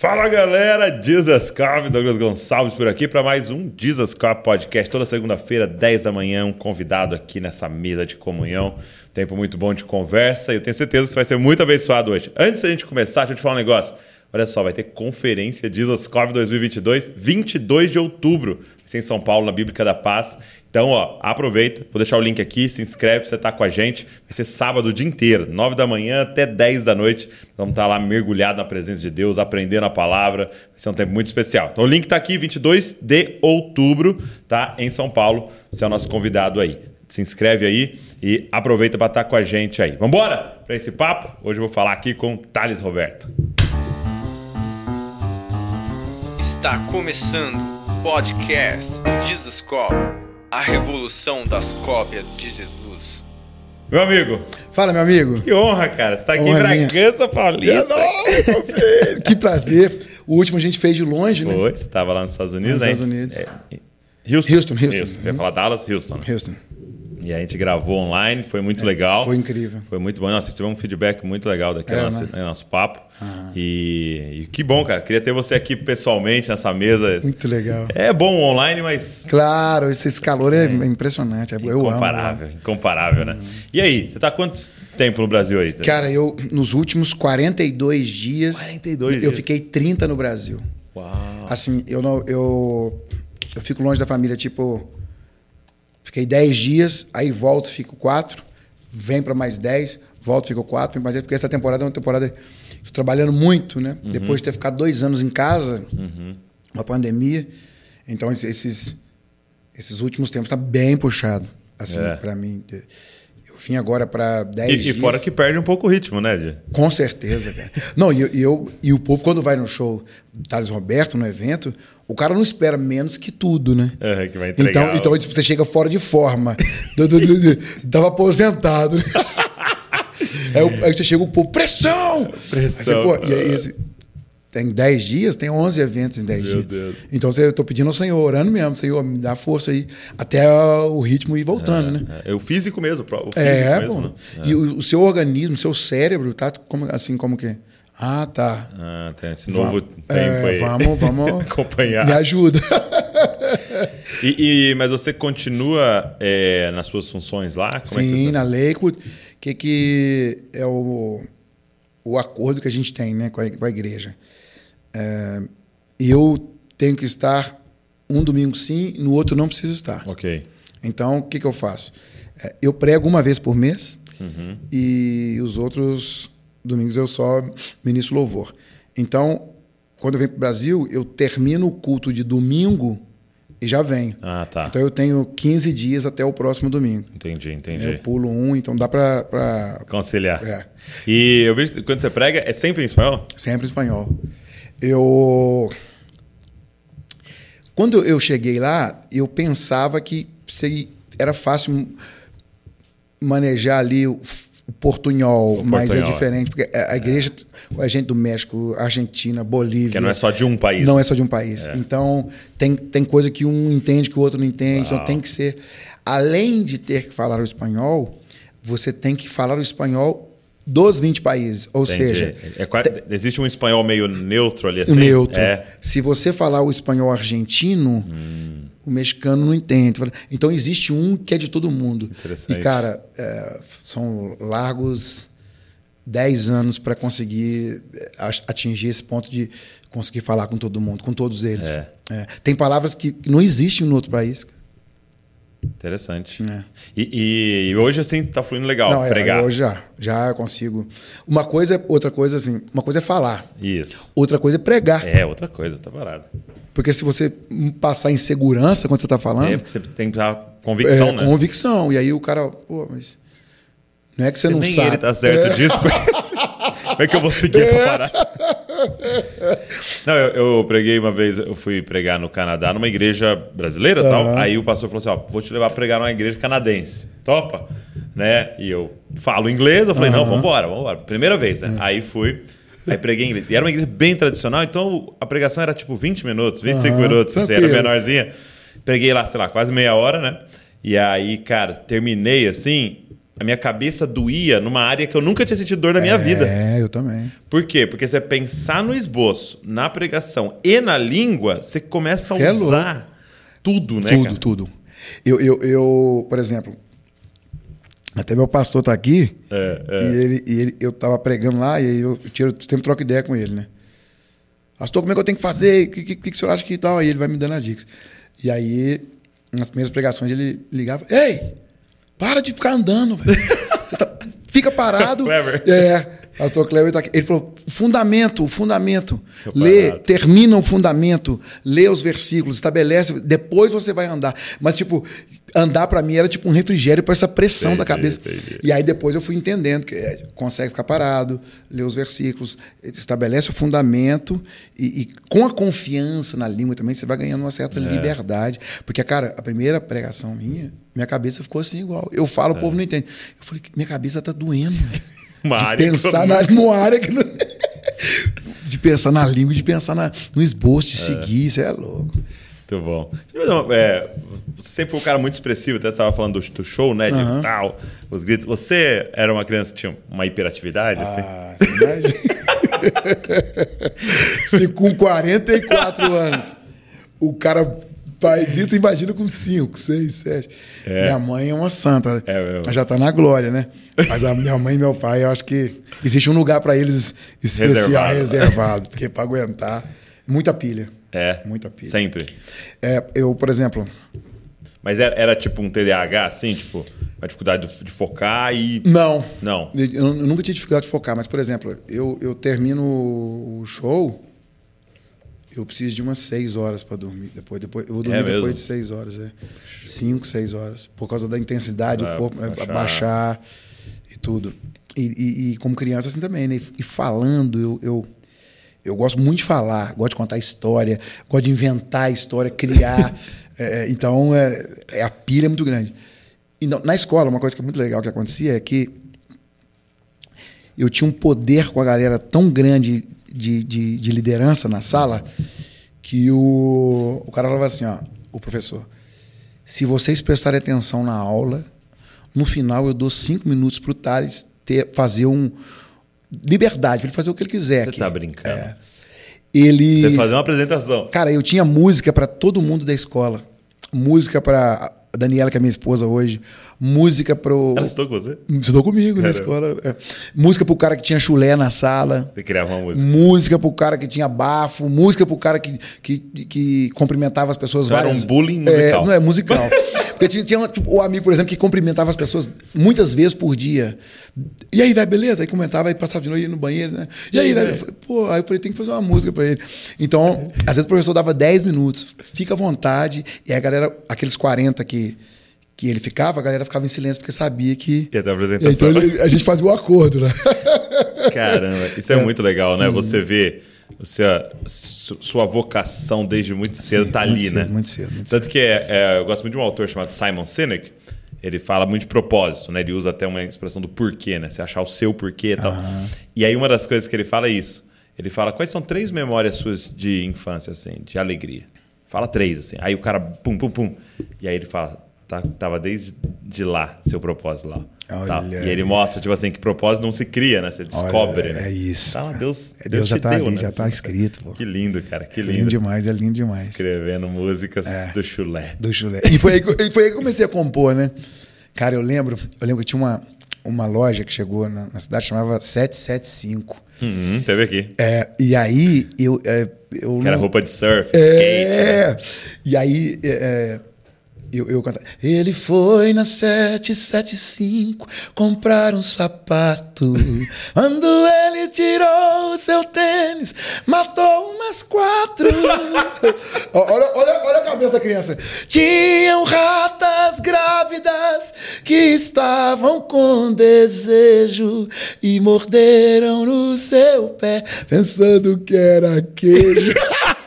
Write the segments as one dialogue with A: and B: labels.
A: Fala galera, Jesus Cop, Douglas Gonçalves por aqui para mais um Jesus Cop Podcast. Toda segunda-feira, 10 da manhã, um convidado aqui nessa mesa de comunhão. Tempo muito bom de conversa e eu tenho certeza que você vai ser muito abençoado hoje. Antes da gente começar, deixa eu te falar um negócio. Olha só, vai ter conferência Jesus Cop 2022, 22 de outubro, em São Paulo, na Bíblica da Paz. Então, ó, aproveita, vou deixar o link aqui, se inscreve você estar tá com a gente. Vai ser sábado o dia inteiro, 9 da manhã até 10 da noite. Vamos estar tá lá mergulhado na presença de Deus, aprendendo a palavra. Vai ser um tempo muito especial. Então, o link está aqui, 22 de outubro, tá? Em São Paulo. Você é o nosso convidado aí. Se inscreve aí e aproveita para estar tá com a gente aí. Vamos embora para esse papo? Hoje eu vou falar aqui com Thales Roberto.
B: Está começando o podcast Jesus Cop, a revolução das cópias de Jesus.
A: Meu amigo.
C: Fala, meu amigo.
A: Que honra, cara. Você está aqui honra em Bragança Paulista.
C: Que prazer. O último a gente fez de longe,
A: né?
C: Foi,
A: você estava lá nos Estados Unidos,
C: nos né? Estados Unidos. É,
A: Houston.
C: Houston, Houston.
A: Houston. Uhum. falar Dallas, Houston.
C: Né? Houston.
A: E a gente gravou online, foi muito é, legal.
C: Foi incrível.
A: Foi muito bom. Nossa, tivemos um feedback muito legal daquele é, nosso, né? nosso papo. E, e, que bom, cara. Queria ter você aqui pessoalmente nessa mesa.
C: Muito legal.
A: É bom online, mas.
C: Claro, esse, esse calor é, é impressionante. Eu
A: incomparável,
C: amo.
A: Incomparável, né? Uhum. E aí, você tá quanto tempo no Brasil aí?
C: Cara, eu, nos últimos 42 dias.
A: 42
C: eu
A: dias.
C: fiquei 30 no Brasil.
A: Uau.
C: Assim, eu, não, eu, eu fico longe da família, tipo Fiquei 10 dias, aí volto, fico 4, vem para mais 10, volto, fico 4, vem mais 10, porque essa temporada é uma temporada. Estou trabalhando muito, né? Uhum. Depois de ter ficado dois anos em casa, uhum. uma pandemia. Então, esses, esses últimos tempos está bem puxado, assim, é. para mim. Vim agora para 10
A: e,
C: dias.
A: E fora que perde um pouco o ritmo, né, Dia?
C: Com certeza, cara. Não, e, e, eu, e o povo, quando vai no show Thales Roberto, no evento, o cara não espera menos que tudo, né?
A: É, que vai entregar.
C: Então, então tipo, você chega fora de forma. Tava aposentado. Né? aí, aí, você chega o povo, pressão!
A: Pressão.
C: Aí você, pô, e aí, esse, tem 10 dias, tem 11 eventos em 10 dias.
A: Deus.
C: Então eu tô pedindo ao Senhor, orando mesmo, Senhor, me dá força aí, até o ritmo ir voltando,
A: é,
C: né?
A: É, o físico mesmo, o físico
C: é,
A: mesmo,
C: bom.
A: Né?
C: E o, o, seu organismo, o seu cérebro, tá como, assim como que. Ah, tá.
A: Ah, tem esse novo
C: vamos,
A: tempo
C: é,
A: aí.
C: Vamos, vamos
A: acompanhar.
C: Me ajuda.
A: e, e, mas você continua é, nas suas funções lá?
C: Como Sim, é na Lakewood, que, que é o, o acordo que a gente tem né, com, a, com a igreja. É, eu tenho que estar um domingo sim, no outro não preciso estar.
A: Ok.
C: Então, o que, que eu faço? É, eu prego uma vez por mês
A: uhum.
C: e os outros domingos eu só ministro louvor. Então, quando eu venho para o Brasil, eu termino o culto de domingo e já venho.
A: Ah, tá.
C: Então eu tenho 15 dias até o próximo domingo.
A: Entendi, entendi.
C: Eu pulo um, então dá para.
A: Conciliar.
C: É.
A: E eu vejo quando você prega, é sempre em espanhol?
C: Sempre em espanhol. Eu. Quando eu cheguei lá, eu pensava que era fácil manejar ali o o portunhol, o mas é diferente, porque a igreja, é. a gente do México, Argentina, Bolívia.
A: Que não é só de um país.
C: Não é só de um país. É. Então, tem, tem coisa que um entende que o outro não entende. Uau. Então, tem que ser. Além de ter que falar o espanhol, você tem que falar o espanhol dos 20 países. Ou Entendi. seja.
A: É, existe um espanhol meio neutro ali assim?
C: Neutro.
A: É.
C: Se você falar o espanhol argentino, hum. o mexicano não entende. Então existe um que é de todo mundo. E, cara, é, são largos 10 anos para conseguir é, atingir esse ponto de conseguir falar com todo mundo, com todos eles.
A: É.
C: É. Tem palavras que não existem no outro país.
A: Interessante.
C: É.
A: E, e, hoje, assim, tá fluindo legal
C: Não, é,
A: pregar.
C: hoje já. Já consigo. Uma coisa é outra coisa, assim. Uma coisa é falar.
A: Isso.
C: Outra coisa é pregar.
A: É, outra coisa, tá parado.
C: Porque se você passar em segurança quando você tá falando.
A: É, porque você tem que convicção,
C: é,
A: né?
C: Convicção. E aí o cara, pô, mas. Não é que você, você não
A: nem
C: sabe.
A: ele tá certo
C: é.
A: disso. Como é que eu vou seguir essa parada? Não, eu, eu, preguei uma vez, eu fui pregar no Canadá, numa igreja brasileira uhum. tal. Aí o pastor falou assim: ó, vou te levar a pregar numa igreja canadense. Topa? Né? E eu falo inglês, eu falei, uhum. não, vambora, vambora. Primeira vez, né? Uhum. Aí fui. Aí preguei em inglês. E era uma igreja bem tradicional, então a pregação era tipo 20 minutos, 25 uhum, minutos, assim, era menorzinha. Preguei lá, sei lá, quase meia hora, né? E aí, cara, terminei assim, a minha cabeça doía numa área que eu nunca tinha sentido dor na minha vida.
C: É, eu também.
A: Por quê? Porque você pensar no esboço, na pregação e na língua, você começa a
C: Você é
A: usar tudo, né?
C: tudo,
A: cara?
C: tudo. Eu, eu, eu, por exemplo, até meu pastor tá aqui
A: É, é.
C: e, ele, e ele, eu tava pregando lá e aí eu tiro, sempre troco ideia com ele, né? Pastor, como é que eu tenho que fazer? O que, que, que o senhor acha que tal? Aí ele vai me dando as dicas. E aí, nas primeiras pregações, ele ligava: Ei, para de ficar andando, velho. Tá- fica parado.
A: Clever.
C: É. Pastor Cleber tá aqui. Ele falou: fundamento, fundamento. Lê, termina o fundamento, lê os versículos, estabelece, depois você vai andar. Mas, tipo, andar pra mim era tipo um refrigério pra essa pressão da
A: Entendi,
C: cabeça.
A: entendi.
C: E aí depois eu fui entendendo que é, consegue ficar parado, lê os versículos, estabelece o fundamento e, e com a confiança na língua também você vai ganhando uma certa
A: É.
C: liberdade. Porque, cara, a primeira pregação minha, minha cabeça ficou assim igual. Eu falo, o povo não entende. Eu falei, minha cabeça tá doendo.
A: Uma
C: de
A: área
C: pensar na numa área que não... De pensar na língua, de pensar na, no esboço, de seguir, isso é louco.
A: Muito bom. Uma- é, você sempre foi um cara muito expressivo, até você estava falando do, do show, né? De
C: Aham.
A: tal, os gritos. Você era uma criança que tinha uma hiperatividade, assim?
C: Ah, você imagina? Se com 44 anos o cara faz isso, imagina com 5, 6, 7.
A: É.
C: Minha mãe é uma santa.
A: É.
C: Ela já tá na glória, né? Mas a minha mãe e meu pai, eu acho que existe um lugar para eles especial,
A: Reservado.
C: reservado. porque para aguentar, muita pilha.
A: É.
C: Muita pilha.
A: Sempre.
C: É, eu, por exemplo,
A: Mas era, era tipo um TDAH, assim, tipo, uma dificuldade de, de focar e.
C: Não.
A: Não.
C: Eu, eu nunca tive dificuldade de focar, mas, por exemplo, eu, eu termino o show, eu preciso de umas seis horas para dormir. Depois, depois, eu vou dormir
A: É
C: depois de seis horas, é. Cinco, seis horas. Por causa da intensidade,
A: Vai
C: o corpo é,
A: baixar.
C: baixar. e tudo. E, e- e como criança, assim também, né? E falando, eu, eu, eu gosto muito de falar, gosto de contar história, gosto de inventar história, criar. É, então, é, é- a pilha é muito grande. E não- na escola, uma coisa que é muito legal que acontecia é que eu tinha um poder com a galera tão grande de, de, de liderança na sala que o, o cara falava assim, ó, o professor, se vocês prestarem atenção na aula, no final eu dou cinco minutos para o Thales ter, fazer um liberdade, para ele fazer o que ele quiser.
A: Você
C: aqui.
A: tá brincando.
C: É. Ele
A: Você fazer uma apresentação.
C: Cara, eu tinha música para todo mundo da escola. Música para Daniela, que é minha esposa hoje. Música pro.
A: Ela estudou com você?
C: Estudou comigo na
A: Caramba.
C: escola. é. Música pro cara que tinha chulé na sala.
A: Você criava uma música.
C: Música pro cara que tinha bafo. Música pro cara que, que, que cumprimentava as pessoas
A: Então era
C: várias.
A: um bullying
C: É,
A: musical.
C: não é musical. Porque tinha, tinha tipo, o amigo, por exemplo, que cumprimentava as pessoas muitas vezes por dia. E aí, velho, beleza? Aí comentava, aí passava de noite ia no banheiro, né? E aí, velho? Pô, aí eu falei, tem que fazer uma música pra ele. Então, às vezes o professor dava 10 minutos, fica à vontade, e aí a galera, aqueles 40 que, que ele ficava, a galera ficava em silêncio porque sabia que.
A: Ia ter apresentação.
C: Então ele- a gente fazia o acordo, né?
A: Caramba, isso é, muito legal, né? Você vê su- sua vocação desde muito cedo
C: Sim,
A: tá
C: muito
A: ali,
C: cedo,
A: né?
C: muito cedo, muito
A: Tanto que é, é, eu gosto muito de um autor chamado Simon Sinek. Ele fala muito de propósito, né? Ele usa até uma expressão do porquê, né? Você achar o seu porquê e tal. E aí uma das coisas que ele fala é isso. Ele fala quais são três memórias suas de infância, assim, de alegria. Fala três, assim. Aí o cara, pum, pum, pum. E aí ele fala, tá, tava desde de lá, seu propósito lá. Tal. E ele mostra, tipo assim, que propósito não se cria, né? Você descobre,
C: Olha,
A: né?
C: é isso.
A: Tá, Deus,
C: É, Deus já
A: te
C: tá
A: deu,
C: ali,
A: né?
C: já tá escrito, pô.
A: Que lindo, cara, que
C: É
A: lindo.
C: lindo demais, é lindo demais.
A: Escrevendo músicas
C: É.
A: do chulé.
C: Do chulé. E foi aí, que, e foi aí que eu comecei a compor, né? Cara, eu lembro, eu lembro que tinha uma, uma loja que chegou na, na cidade, chamava 775.
A: Uhum, teve aqui.
C: É, e aí eu. É, eu
A: Que era
C: não-
A: roupa de surf, skate. né?
C: É. E aí é, é, eu, eu cantava. Ele foi na 775 comprar um sapato. Quando ele tirou o seu tênis, matou umas quatro. Olha, olha, olha a cabeça da criança. Tinham ratas grávidas que estavam com desejo e morderam no seu pé, pensando que era queijo.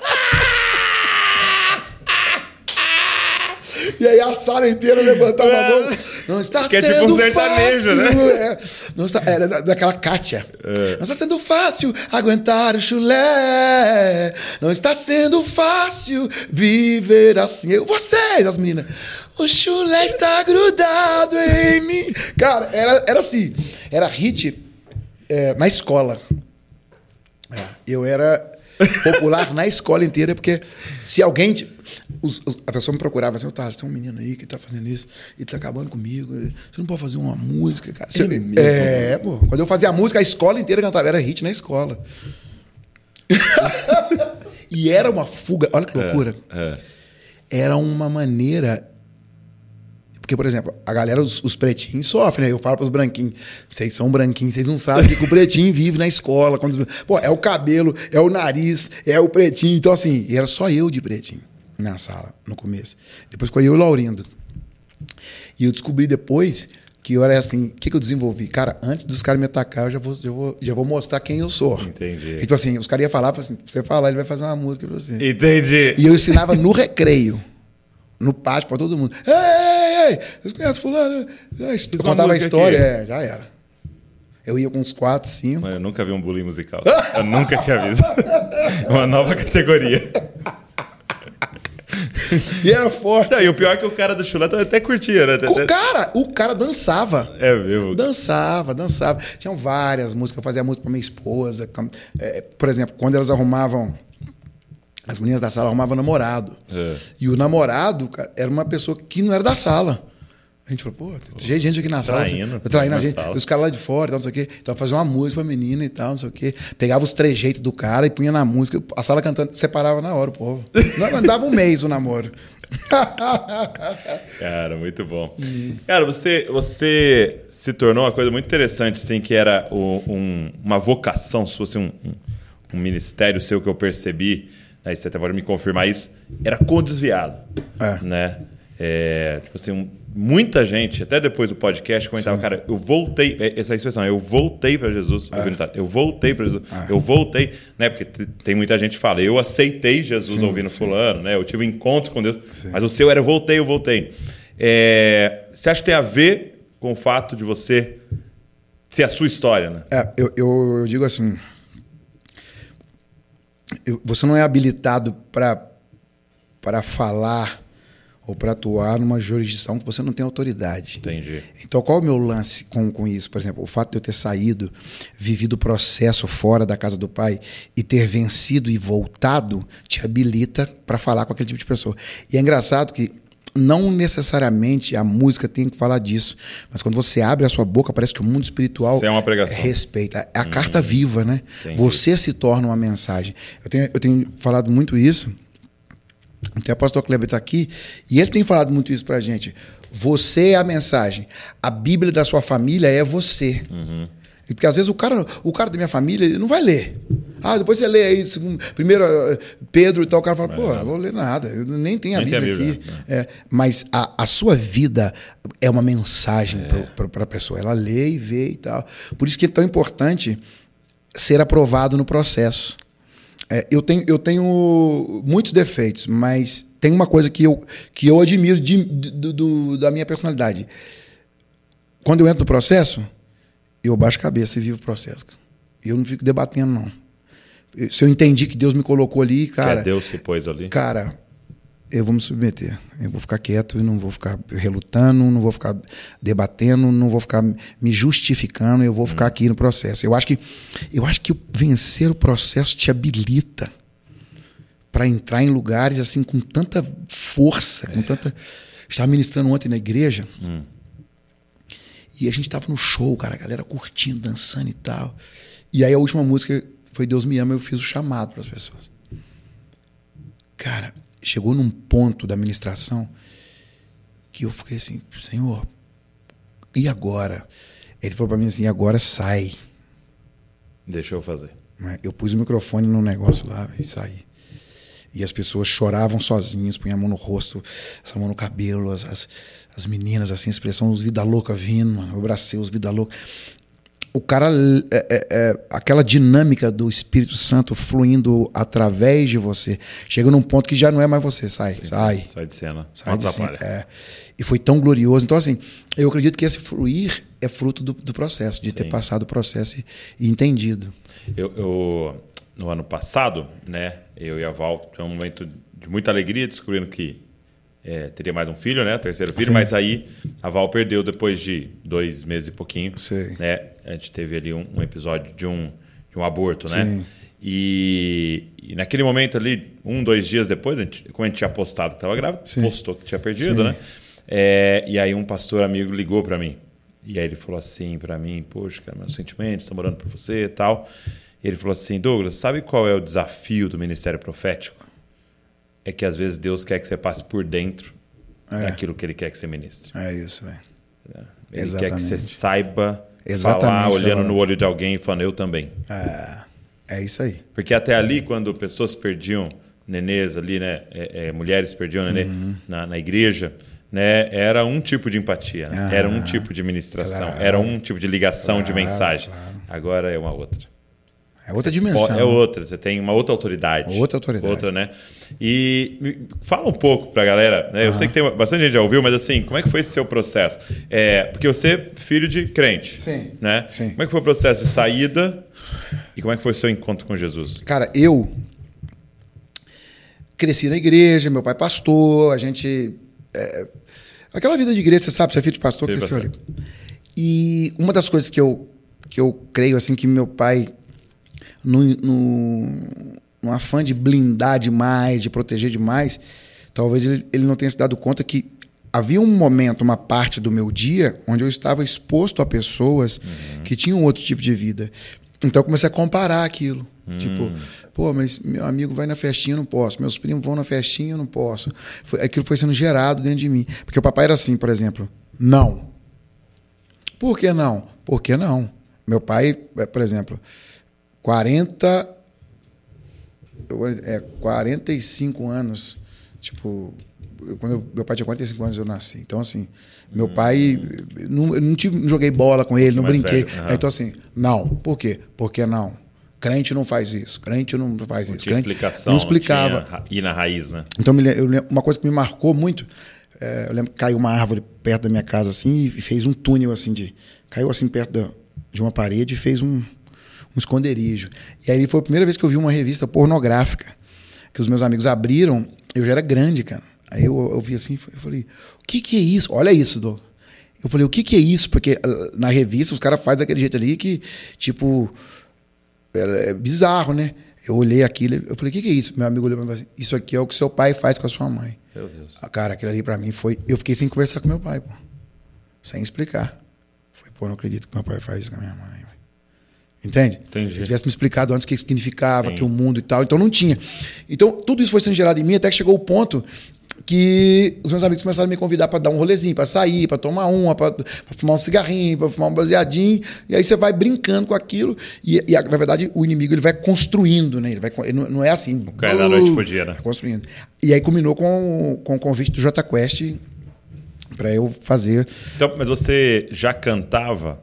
C: E aí a sala inteira levantava a mão. Não está
A: Que é tipo
C: sendo
A: um sertanejo,
C: fácil.
A: né?
C: É, não está, era da- daquela Kátia. Não está sendo fácil aguentar o chulé. é. Não está sendo fácil viver assim. Eu, vocês, as meninas. O chulé está grudado em mim. Cara, era, era assim. Era hit é, na escola. É, eu era popular na escola inteira, porque se alguém. Os, os, a pessoa me procurava assim, Otávio, tem um menino aí que tá fazendo isso e tá acabando comigo. Você não pode fazer uma música, cara. Você, é, pô. Quando eu fazia a música, a escola inteira cantava, era hit na escola. e era uma fuga, olha que loucura.
A: É, é.
C: Era uma maneira porque, por exemplo, a galera, os, os pretinhos sofrem, né? Eu falo para os branquinhos, vocês são branquinhos, vocês não sabem que o pretinho vive na escola. Quando... Pô, é o cabelo, é o nariz, é o pretinho. Então, assim, era só eu de pretinho na sala, no começo. Depois ficou eu e o Laurindo. E eu descobri depois que eu era assim, o que, que eu desenvolvi? Cara, antes dos caras me atacar, eu já vou, já vou, já vou mostrar quem eu sou.
A: Entendi.
C: E, tipo assim, os caras iam falar, assim, você falar, ele vai fazer uma música pra você.
A: Entendi.
C: E eu ensinava no recreio no pátio para todo mundo. Ei, ei, ei, vocês conhecem fulano? Eu contava a história, é, já era. Eu ia com uns quatro, cinco.
A: Mas eu nunca vi um bullying musical. Eu nunca tinha visto. Uma nova categoria.
C: E era forte.
A: Não, e o pior é que o cara do chulé até curtia, né?
C: O cara, o cara dançava.
A: É mesmo.
C: Dançava, dançava. Tinham várias músicas, eu fazia música pra minha esposa. É, por exemplo, quando elas arrumavam as meninas da sala arrumavam namorado. É. E o namorado, cara, era uma pessoa que não era da sala. A gente falou, pô, tem gente aqui na sala.
A: Traindo.
C: Assim, traindo a gente. Sala. Os caras lá de fora, tal, não sei o quê. Então, fazer uma música pra menina e tal, não sei o quê. Pegava os trejeitos do cara e punha na música. A sala cantando, separava na hora o povo. Não, andava um mês o namoro.
A: cara, muito bom. Hum. Cara, você, você se tornou uma coisa muito interessante, assim, que era um, uma vocação sua, assim, um, um ministério seu que eu percebi aí você até pode me confirmar isso, era com desviado. É. Né? É, tipo assim, muita gente, até depois do podcast, comentava, Sim. cara, eu voltei, é, essa expressão, eu voltei para Jesus, é. eu voltei para Jesus, é. eu voltei, né? Porque tem muita gente que fala, eu aceitei Jesus sim, ouvindo sim. fulano, né? Eu tive um encontro com Deus, sim. mas o seu era eu voltei, eu voltei. É, você acha que tem a ver com o fato de você ser a sua história, né?
C: É, eu, eu, eu digo assim, você não é habilitado para falar ou para atuar numa jurisdição que você não tem autoridade.
A: Entendi.
C: Então, qual é o meu lance com, com isso? Por exemplo, o fato de eu ter saído, vivido o processo fora da casa do pai e ter vencido e voltado te habilita para falar com aquele tipo de pessoa. E é engraçado que não necessariamente a música tem que falar disso, mas quando você abre a sua boca, parece que o mundo espiritual
A: Isso é uma pregação.
C: respeita. É a hum, carta viva, né? Entendi. Você se torna uma mensagem. Eu tenho, eu tenho falado muito isso. Até o pastor Kleber está aqui e ele tem falado muito isso para a gente. Você é a mensagem. A Bíblia da sua família é você. Uhum. Porque às vezes o cara, o cara da minha família ele não vai ler. Ah, depois você lê aí, primeiro eh, Pedro e tal, o cara fala, pô, não vou ler nada, eu nem tenho a Bíblia, a Bíblia aqui. Né? É, mas a, a sua vida é uma mensagem é. para a pessoa. Ela lê e vê e tal. Por isso que é tão importante ser aprovado no processo. É, eu, tenho, eu tenho muitos defeitos, mas tem uma coisa que eu, que eu admiro de, do, do, da minha personalidade. Quando eu entro no processo, eu baixo a cabeça e vivo o processo. Eu não fico debatendo, não. Se eu entendi que Deus me colocou ali, cara. Que
A: é Deus que pôs ali.
C: Cara, eu vou me submeter. Eu vou ficar quieto e não vou ficar relutando, não vou ficar debatendo, não vou ficar me justificando, eu vou ficar hum. aqui no processo. Eu acho que eu acho que vencer o processo te habilita para entrar em lugares assim com tanta força, é. com tanta estava ministrando ontem na igreja. Hum. E a gente tava no show, cara, a galera curtindo, dançando e tal. E aí a última música foi Deus me ama, eu fiz o chamado para as pessoas. Cara, chegou num ponto da ministração que eu fiquei assim, Senhor, e agora? Ele falou para mim assim, agora sai.
A: Deixa eu fazer.
C: Né? Eu pus o microfone no negócio lá e saí. E as pessoas choravam sozinhas, punham a mão no rosto, essa mão no cabelo, as, as, as meninas, assim, expressão, os vida louca vindo, mano. Eu abracei os vida louca o cara é, é, é, aquela dinâmica do Espírito Santo fluindo através de você chega num ponto que já não é mais você sai Sim, sai
A: sai de cena
C: sai de cena é. e foi tão glorioso então assim eu acredito que esse fluir é fruto do, do processo de Sim. ter passado o processo e, e entendido
A: eu, eu, no ano passado, né? Eu e a Val tivemos um momento de muita alegria descobrindo que é, teria mais um filho, né? Terceiro filho,
C: Sim.
A: mas aí a Val perdeu depois de dois meses e pouquinho.
C: Sei.
A: Né? A gente teve ali um, um episódio de um, de um aborto, né?
C: Sim.
A: E, e naquele momento ali, um, dois dias depois, a gente, como a gente tinha postado que estava grávida,
C: Sim.
A: postou que tinha perdido,
C: Sim.
A: né? É, e aí um pastor amigo ligou para mim. E aí ele falou assim para mim, poxa, cara, meus sentimentos, estão morando por você e tal. E ele falou assim, Douglas, sabe qual é o desafio do ministério profético? É que às vezes Deus quer que você passe por dentro
C: É.
A: daquilo que ele quer que você ministre.
C: É isso, velho.
A: Ele quer que você
C: Exatamente.
A: saiba
C: Exatamente,
A: falar olhando no olho de alguém e falando, eu também.
C: É, é isso aí.
A: Porque até ali, quando pessoas perdiam nenês ali, né? é, é, mulheres perdiam nenê
C: Uhum.
A: na, na igreja, né? Era um tipo de empatia?
C: Ah,
A: era um tipo de ministração,
C: claro.
A: era um tipo de ligação de
C: Claro,
A: mensagem.
C: claro.
A: Agora é uma outra.
C: É outra dimensão.
A: É outra, você tem uma outra autoridade.
C: Outra autoridade.
A: Outra, né? E fala um pouco pra galera, né? Eu sei que tem bastante gente já ouviu, mas assim, como é que foi esse seu processo? É, porque você é filho de crente,
C: Sim,
A: né?
C: sim.
A: Como é que foi o processo de saída e como é que foi o seu encontro com Jesus?
C: Cara, eu cresci na igreja, meu pai pastor, a gente. é, aquela vida de igreja, você sabe, você é filho de pastor,
A: Filho
C: cresceu ali. E uma das coisas que eu, que eu creio, assim, que meu pai, no, no, no afã de blindar demais, de proteger demais, talvez ele, ele não tenha se dado conta que havia um momento, uma parte do meu dia, onde eu estava exposto a pessoas que tinham outro tipo de vida. Então eu comecei a comparar aquilo. Tipo, pô, mas meu amigo vai na festinha, eu não posso. Meus primos vão na festinha, eu não posso. Foi, aquilo foi sendo gerado dentro de mim. Porque o papai era assim, por exemplo. Não. Por que não? Por que não? Meu pai, é, por exemplo, 40. eu- É, 45 anos. Tipo, eu- quando eu- meu pai tinha 45 anos, eu nasci. Então, assim, meu pai. Não, eu não, tive, não joguei bola com ele, não brinquei.
A: aham.
C: Então, assim, não. Por quê? Por que não? Crente não faz isso. Crente não faz
A: Não
C: isso.
A: tinha
C: Crente-
A: explicação.
C: Não explicava.
A: Ir na raiz, né?
C: Então, eu uma coisa que me marcou muito, é, eu lembro que caiu uma árvore perto da minha casa assim e fez um túnel assim de. Caiu assim perto da- de uma parede e fez um, um esconderijo. E aí foi a primeira vez que eu vi uma revista pornográfica que os meus amigos abriram. Eu já era grande, cara. Aí eu, eu vi assim, eu falei, o que, que é isso? Olha isso, Dô. Eu falei, o que, que é isso? Porque ah, na revista os caras fazem daquele jeito ali que, tipo, é, é bizarro, né? Eu olhei aquilo, eu falei, o que, que é isso? Meu amigo olhou pra mim e falou assim, isso aqui é o que seu pai faz com a sua mãe.
A: Meu Deus.
C: Ah, Cara, aquilo ali pra mim foi. Eu fiquei sem conversar com meu pai, pô. Sem explicar. Foi, pô, não acredito que meu pai faz isso com a minha mãe. Entende?
A: Entendi.
C: Se ele tivesse me explicado antes o que significava,
A: Sim.
C: que o mundo e tal. Então não tinha. Então tudo isso foi sendo gerado em mim até que chegou o ponto que os meus amigos começaram a me convidar para dar um rolezinho, para sair, para tomar uma, para fumar um cigarrinho, para fumar um baseadinho. E aí você vai brincando com aquilo. E, e, na verdade o inimigo ele vai construindo, né? Ele vai, ele não, não é assim.
A: O cara da noite pro dia, né?
C: Vai construindo. E aí culminou com, com o convite do J Quest para eu fazer
A: Então, mas você já cantava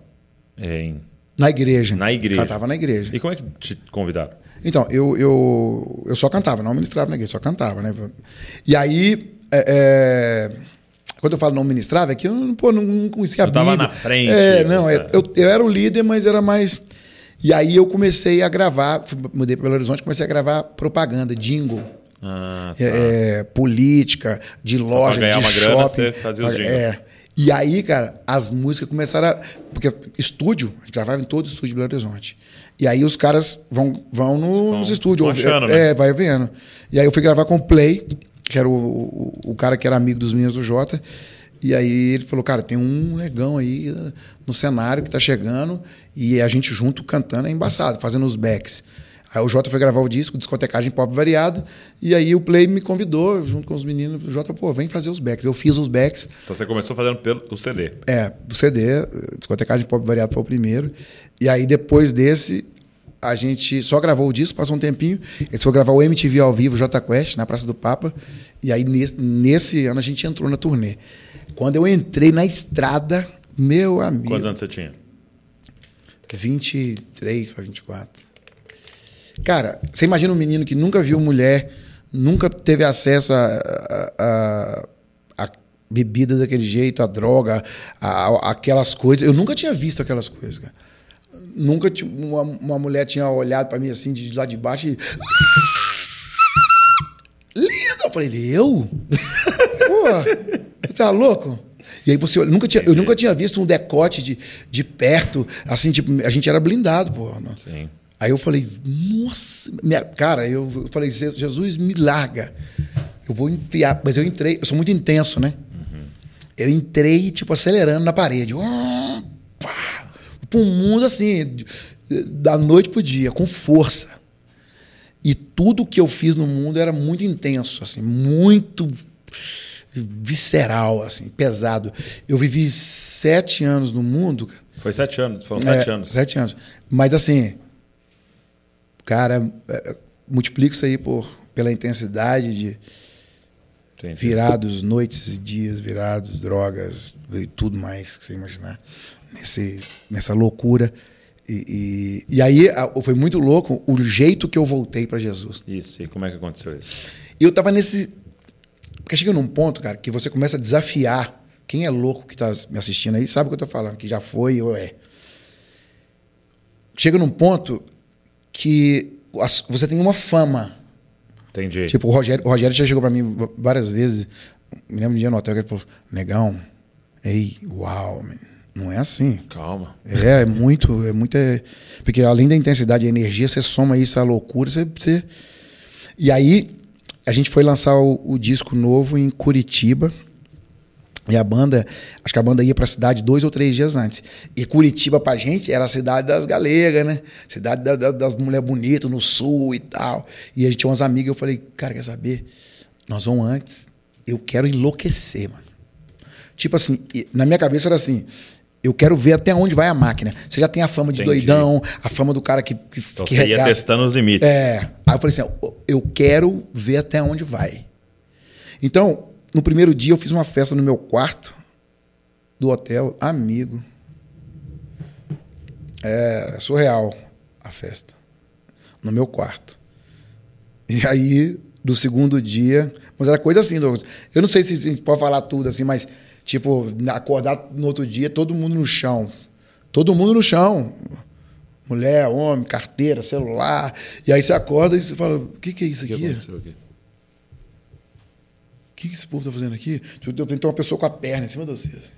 A: é, em-
C: na igreja.
A: na igreja?
C: Cantava na igreja.
A: E como é que te convidaram?
C: Então, eu, eu, eu só cantava, não ministrava na igreja, só cantava, né? E aí, é, é, quando eu falo não ministrava, é que eu não, pô, não, não conhecia a
A: Não tava
C: Bíblia.
A: na frente,
C: É, não, é, eu, eu era o líder, mas era mais... E aí eu comecei a gravar, mudei para Belo Horizonte, comecei a gravar propaganda, jingle.
A: Ah, tá.
C: é, é, política, de loja, de
A: uma
C: shopping.
A: grana, você fazia os jingles.
C: É. E aí, cara, as músicas começaram a. Porque estúdio, a gente gravava em todo o estúdio de Belo Horizonte. E aí os caras vão, vão no- nos estúdios.
A: achando,
C: é,
A: né?
C: é, vai vendo. E aí eu fui gravar com o Play, que era o, o, o cara que era amigo dos meninos do Jota. E aí ele falou, cara, tem um negão aí eh, no cenário que tá chegando e a gente junto cantando é embaçado, fazendo os backs. Aí o Jota foi gravar o disco, discotecagem pop variado, e aí o Play me convidou, junto com os meninos, o Jota, pô, vem fazer os backs. Eu fiz os backs,
A: Então você começou fazendo pelo o CD.
C: é, o CD, discotecagem pop variado foi o primeiro. E aí depois desse, a gente só gravou o disco, passou um tempinho. Eles foram gravar o MTV ao vivo, J Quest, na Praça do Papa. E aí nesse, nesse ano a gente entrou na turnê. Quando eu entrei na estrada, meu amigo.
A: Quantos anos você tinha?
C: 23 para 24. Cara, você imagina um menino que nunca viu mulher, nunca teve acesso a, a, a- a bebida daquele jeito, a droga, a, aquelas coisas. Eu nunca tinha visto aquelas coisas, cara. nunca uma, uma mulher tinha olhado pra mim assim, de lá de baixo e. Linda! Eu falei, eu? Pô, você tá louco? E aí você olha, nunca tinha, eu nunca tinha visto um decote de, de perto, assim, tipo, a gente era blindado, pô. né?
A: Sim.
C: Aí eu falei, nossa, minha, cara, eu, eu falei, "Je- Jesus, me larga. Eu vou enfiar. Mas eu entrei, eu sou muito intenso, né? Eu entrei, tipo, acelerando na parede. Hum, pá, Pro mundo, assim, da noite pro dia, com força. E tudo que eu fiz no mundo era muito intenso, assim, muito visceral, assim, pesado. Eu vivi sete anos no mundo.
A: Foi sete anos, foram
C: É,
A: sete anos.
C: Sete anos. Mas assim, cara, é, multiplica isso aí por, pela intensidade de
A: Entendi.
C: virados, noites e dias virados, drogas e tudo mais que você imaginar. Nesse, nessa loucura. E, e, e aí foi muito louco o jeito que eu voltei para Jesus.
A: Isso, e como é que aconteceu isso?
C: E eu tava nesse. Porque chega num ponto, cara, que você começa a desafiar. Quem é louco que tá me assistindo aí sabe o que eu tô falando, que já foi ou é. Chega num ponto que você tem uma fama.
A: Entendi.
C: Tipo, o Rogério, o Rogério já chegou pra mim várias vezes. Me lembro um dia no hotel que ele falou: Negão, ei, uau, man, não é assim.
A: Calma.
C: É, é muito, é muito. é- porque além da intensidade e energia, você soma isso à loucura, você. você- E aí, a gente foi lançar o, o disco novo em Curitiba. E a banda, acho que a banda ia pra cidade dois ou três dias antes. E Curitiba pra gente era a cidade das galegas, né? Cidade da- da- das mulheres bonitas no sul e tal. E a gente tinha umas amigas, eu falei, cara, quer saber? Nós vamos antes. Eu quero enlouquecer, mano. Tipo assim, na minha cabeça era assim: eu quero ver até onde vai a máquina. Você já tem a fama de
A: Entendi.
C: doidão, a fama do cara que, que,
A: Então
C: que
A: você ia testando os limites.
C: É. Aí eu falei assim: eu quero ver até onde vai. Então, no primeiro dia, eu fiz uma festa no meu quarto do hotel, amigo. É surreal a festa. No meu quarto. E aí, do segundo dia. Mas era coisa assim, Douglas. Eu não sei se a gente pode falar tudo assim, mas, tipo, acordar no outro dia, todo mundo no chão. Todo mundo no chão. Mulher, homem, carteira, celular. E aí você acorda e você fala: o que, que é isso
A: O que
C: aqui?
A: aconteceu aqui?
C: O que, esse povo tá fazendo aqui? De repente tem uma pessoa com a perna em cima de você. Assim.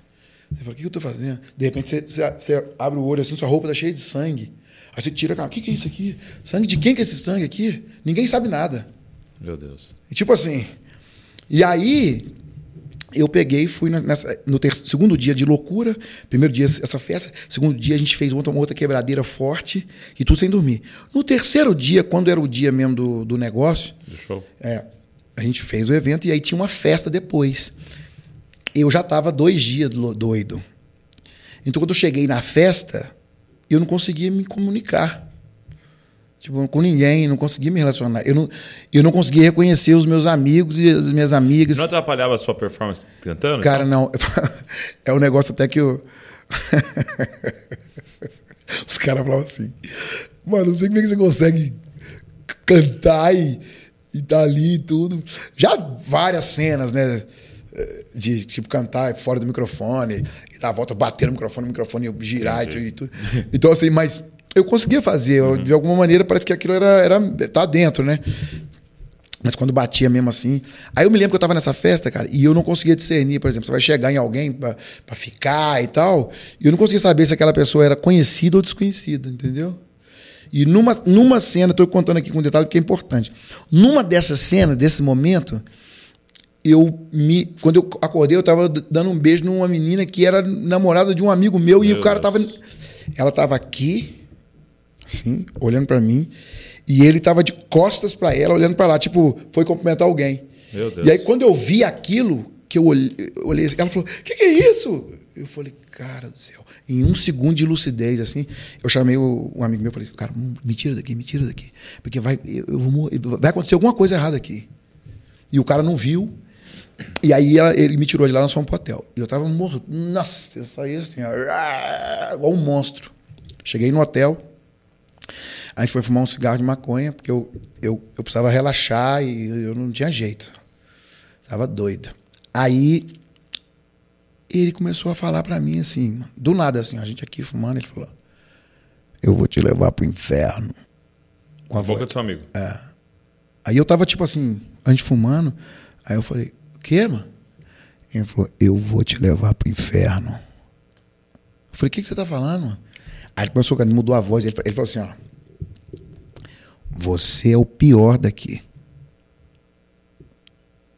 C: Você fala, o que, que eu tô fazendo? De repente você, você- você abre o olho assim, sua roupa tá cheia de sangue. Aí você tira o que, que é isso aqui? Sangue de quem que é esse sangue aqui? Ninguém sabe nada.
A: Meu Deus.
C: E tipo assim. E aí, eu peguei e fui nessa, no ter- segundo dia de loucura. Primeiro dia, essa festa. Segundo dia, a gente fez outra, uma outra quebradeira forte e tudo sem dormir. No terceiro dia, quando era o dia mesmo do, do negócio,
A: Do show?
C: é, a gente fez o evento e aí tinha uma festa depois. Eu já estava dois dias doido. Então, quando eu cheguei na festa, eu não conseguia me comunicar. Tipo, com ninguém, não conseguia me relacionar. Eu não, eu não conseguia reconhecer os meus amigos e as minhas amigas.
A: Não atrapalhava a sua performance cantando?
C: Cara, não. É um negócio até que eu. Os caras falavam assim. Mano, não sei como é que você consegue cantar e, e tá ali e tudo. Já várias cenas, né? De tipo cantar fora do microfone, e dar a volta, bater no microfone, o microfone girar e tudo, e tudo. Então, assim, mas eu conseguia fazer. eu, de alguma maneira, parece que aquilo era, era. tá dentro, né? Mas quando batia mesmo assim. Aí eu me lembro que eu tava nessa festa, cara, e eu não conseguia discernir, por exemplo, você vai chegar em alguém pra, pra ficar e tal, e eu não conseguia saber se aquela pessoa era conhecida ou desconhecida, entendeu? E numa, numa cena, estou contando aqui com um detalhe que é importante. Numa dessas cenas, desse momento, eu me. Quando eu acordei, eu tava d- dando um beijo numa menina que era namorada de um amigo meu, e
A: Meu
C: o cara
A: Deus.
C: tava. Ela tava aqui, assim, olhando pra mim, e ele tava de costas pra ela, olhando pra lá, tipo, foi cumprimentar alguém.
A: Meu Deus.
C: E aí, quando eu vi aquilo, que eu olhei, eu olhei ela falou: O que, que é isso? Eu falei, cara do céu. Em um segundo de lucidez, assim, eu chamei o, um amigo meu e falei, cara, me tira daqui, me tira daqui. Porque vai, eu, eu vou vai acontecer alguma coisa errada aqui. E o cara não viu. E aí ela- ele me tirou de lá, nós fomos pro hotel. E eu tava morto. Nossa, eu saí assim, ó, ah, igual um monstro. Cheguei no hotel. A gente foi fumar um cigarro de maconha, porque eu, eu, eu precisava relaxar e eu não tinha jeito. Tava doido. Aí ele começou a falar pra mim assim, do nada assim, a gente aqui fumando, ele falou: eu vou te levar pro inferno.
A: Com a boca do seu amigo.
C: É. Aí eu tava tipo assim, antes fumando. Aí eu falei, o quê, mano? Ele falou, eu vou te levar pro inferno. Eu falei, o que, que você tá falando, mano? Aí ele começou, ele mudou a voz, ele falou assim, ó. Você é o pior daqui.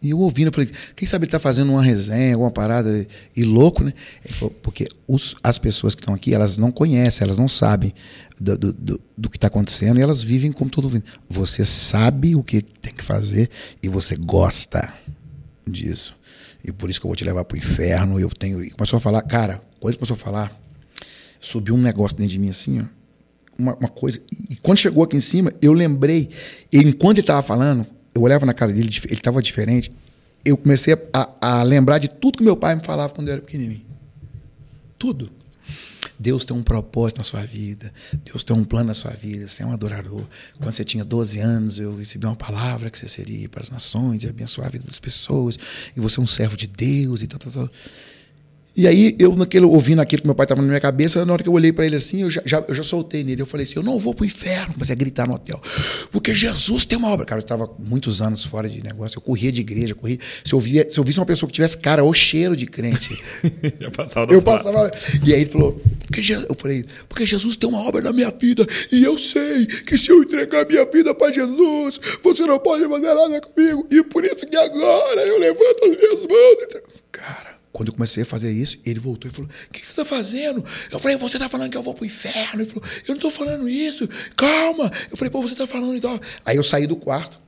C: E eu ouvindo, eu falei, quem sabe ele está fazendo uma resenha, alguma parada, e louco, né? Ele falou, porque os, as pessoas que estão aqui, elas não conhecem, elas não sabem do, do, do, do que está acontecendo, e elas vivem como todo mundo. Você sabe o que tem que fazer e você gosta disso. E por isso que eu vou te levar para o inferno. Eu tenho. E começou a falar, cara, quando ele começou a falar, subiu um negócio dentro de mim assim, ó, uma, uma coisa. E quando chegou aqui em cima, eu lembrei, enquanto ele estava falando, eu olhava na cara dele, ele estava diferente. Eu comecei a, a, lembrar de tudo que meu pai me falava quando eu era pequenininho. Tudo. Deus tem um propósito na sua vida. Deus tem um plano na sua vida. Você é um adorador. Quando você tinha 12 anos, eu recebi uma palavra que você seria para as nações e abençoar a vida das pessoas. E você é um servo de Deus e tal, tal, tal. E aí, eu naquele, ouvindo aquilo que meu pai estava na minha cabeça, na hora que eu olhei para ele assim, eu já, já, eu já soltei nele. Eu falei assim: eu não vou pro inferno. Comecei a gritar no hotel. Porque Jesus tem uma obra. Cara, eu estava muitos anos fora de negócio. Eu corria de igreja, corria. Se eu, via, se eu visse uma pessoa que tivesse cara ou cheiro de crente.
A: eu passava.
C: Eu passava. E aí ele falou: porque eu falei, porque Jesus tem uma obra na minha vida. E eu sei que se eu entregar minha vida para Jesus, você não pode fazer nada comigo. E por isso que agora eu levanto as minhas mãos. Cara. Quando eu comecei a fazer isso, ele voltou e falou: O que, você está fazendo? Eu falei: Você está falando que eu vou para o inferno? Ele falou: Eu não estou falando isso, calma. Eu falei: Pô, você está falando e tal. Aí eu saí do quarto,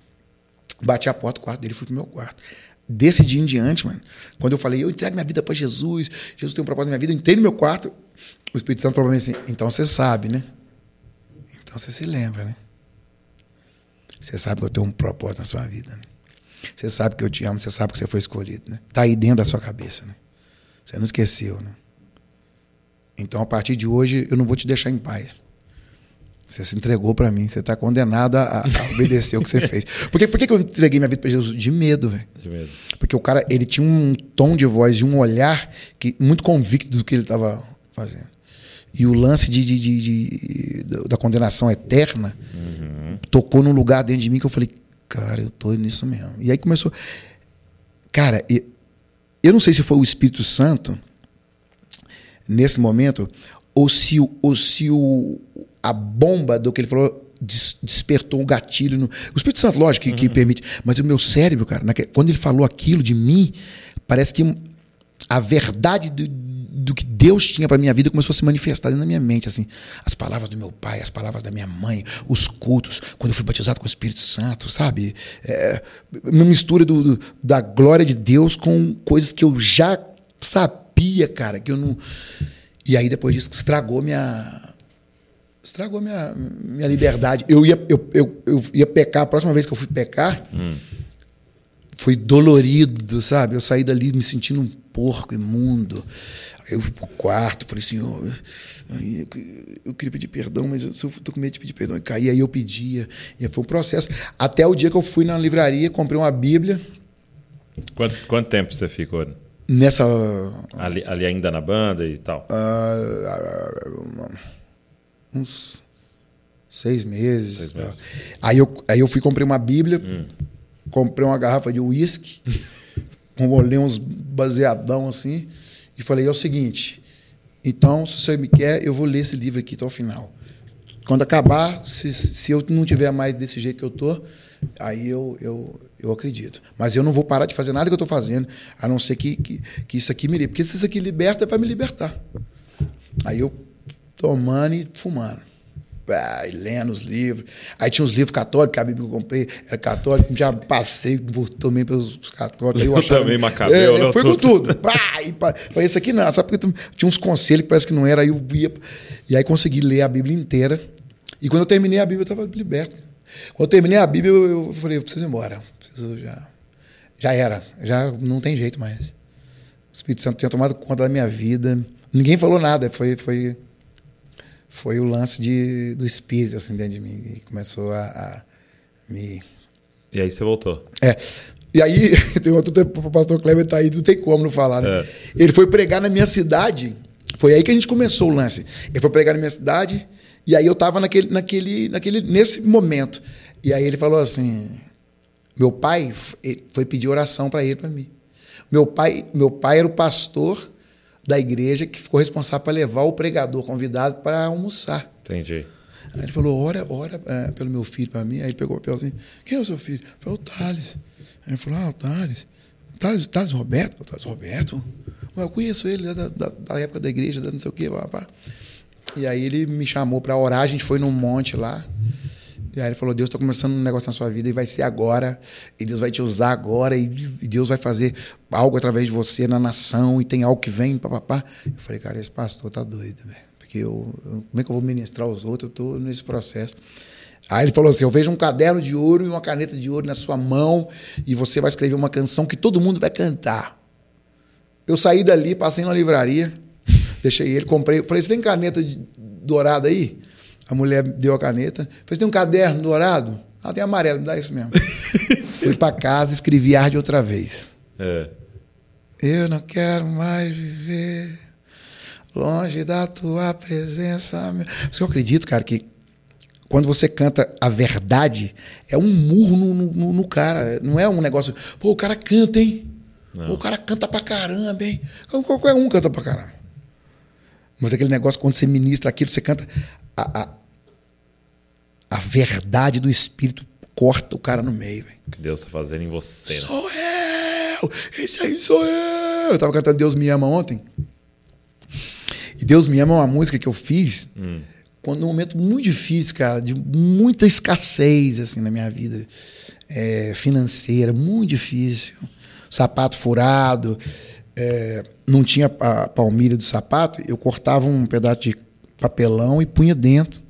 C: bati a porta do quarto dele fui para meu quarto. Desse dia em diante, mano, quando eu falei: Eu entrego minha vida para Jesus, Jesus tem um propósito na minha vida, eu entrei no meu quarto, o Espírito Santo falou para mim assim: Então você sabe, né? Então você se lembra, né? Você sabe que eu tenho um propósito na sua vida, né? Você sabe que eu te amo, você sabe que você foi escolhido, né? Tá aí dentro da sua cabeça, né? Você não esqueceu, né? Então, a partir de hoje, eu não vou te deixar em paz. Você se entregou para mim, você está condenado a, a, obedecer o que você fez. Por, que, por que eu entreguei minha vida para Jesus? De medo, velho. De medo. Porque o cara, ele tinha um tom de voz e um olhar que, muito convicto do que ele estava fazendo. E o lance de, de, de, de da condenação eterna uhum. tocou num lugar dentro de mim que eu falei, cara, eu tô nisso mesmo. E aí começou. Cara, eu não sei se foi o Espírito Santo nesse momento ou se, ou se o, a bomba do que ele falou despertou um gatilho no. O Espírito Santo, lógico, que, uhum. que permite. Mas o meu cérebro, cara, naquele, quando ele falou aquilo de mim, parece que a verdade do, do que Deus tinha para minha vida começou a se manifestar na minha mente, assim, as palavras do meu pai, as palavras da minha mãe, os cultos, quando eu fui batizado com o Espírito Santo, sabe? É, uma mistura do, do, da glória de Deus com coisas que eu já sabia, cara, que eu não. E aí depois disso estragou minha estragou minha, minha liberdade. Eu ia, eu, eu, eu ia pecar, a próxima vez que eu fui pecar, hum. foi dolorido, sabe? Eu saí dali me sentindo um porco imundo. Aí eu fui pro quarto, falei, Senhor, eu, eu queria pedir perdão, mas eu tô com medo de pedir perdão. E caí, aí eu pedia. E foi um processo. Até o dia que eu fui na livraria, comprei uma Bíblia.
A: Quanto, quanto tempo você ficou?
C: Nessa.
A: Ali, ali ainda na banda e tal?
C: Uh, uns seis meses. Seis meses. Aí, eu, aí eu fui comprei uma Bíblia, hum. comprei uma garrafa de uísque. olhei uns baseadão assim e falei: é o seguinte, então, se você me quer, eu vou ler esse livro aqui até o final. Quando acabar, se, se eu não tiver mais desse jeito que eu tô, aí eu, eu, eu acredito. Mas eu não vou parar de fazer nada que eu estou fazendo, a não ser que, que, que isso aqui me liberte. Porque se isso aqui liberta, vai me libertar. Aí eu tomando e fumando ah, lendo os livros. Aí tinha os livros católicos, que a Bíblia que eu comprei era católico, já passei por, também pelos católicos. Eu,
A: eu achava, também, Macabeu.
C: É, eu fui com tudo. Pá, e falei, isso aqui não, sabe porque tinha uns conselhos que parece que não era, aí eu via. E aí consegui ler a Bíblia inteira. E quando eu terminei a Bíblia, eu estava liberto. Quando eu terminei a Bíblia, eu, eu falei, eu preciso ir embora. Preciso já. Já era, já não tem jeito mais. O Espírito Santo tinha tomado conta da minha vida. Ninguém falou nada, foi, foi foi o lance de, do espírito assim dentro de mim e começou a, a me
A: e aí você voltou
C: é e aí tem outro o pastor Kleber tá aí não tem como não falar né é. ele foi pregar na minha cidade foi aí que a gente começou o lance ele foi pregar na minha cidade E aí eu tava naquele, naquele, naquele, nesse momento. E aí ele falou assim: meu pai foi pedir oração para ele, para mim. Meu pai, meu pai era o pastor da igreja que ficou responsável para levar o pregador convidado para almoçar.
A: Entendi.
C: Aí ele falou: ora, ora é, pelo meu filho para mim. Aí ele pegou o papel assim: quem é o seu filho? Falei: o Thales. Aí ele falou: ah, o Thales. Thales, Thales Roberto? O Thales Roberto? Eu conheço ele da, da, da, época da igreja, da não sei o quê. Pá, E aí ele me chamou para orar, a gente foi num monte lá. E aí ele falou: Deus está começando um negócio na sua vida e vai ser agora. E Deus vai te usar agora. E Deus vai fazer algo através de você na nação. E tem algo que vem, papapá. Eu falei: Cara, esse pastor tá doido, velho. Porque eu, como é que eu vou ministrar os outros? Eu estou nesse processo. Aí ele falou assim: Eu vejo um caderno de ouro e uma caneta de ouro na sua mão. E você vai escrever uma canção que todo mundo vai cantar. Eu saí dali, passei na livraria, deixei ele, comprei. Falei: Você tem caneta dourada aí? A mulher deu a caneta. Falei, tem um caderno dourado? Ah, tem amarelo, me dá isso mesmo. Fui para casa, escrevi Arde outra vez. É. Eu não quero mais viver longe da tua presença. Porque eu acredito, cara, que quando você canta a verdade, é um murro no, no, no cara. Não é um negócio. Pô, o cara canta, hein? Pô, o cara canta pra caramba, hein? Qualquer um canta pra caramba. Mas aquele negócio, quando você ministra aquilo, você canta a, a, a verdade do Espírito corta o cara no meio.
A: O que Deus está fazendo em você. Né?
C: Sou eu! Esse aí sou eu! Eu estava cantando Deus Me Ama ontem. E Deus Me Ama é uma música que eu fiz hum. quando num momento muito difícil, cara, de muita escassez assim na minha vida é, financeira, muito difícil. Sapato furado, é, não tinha a palmilha do sapato, eu cortava um pedaço de papelão e punha dentro.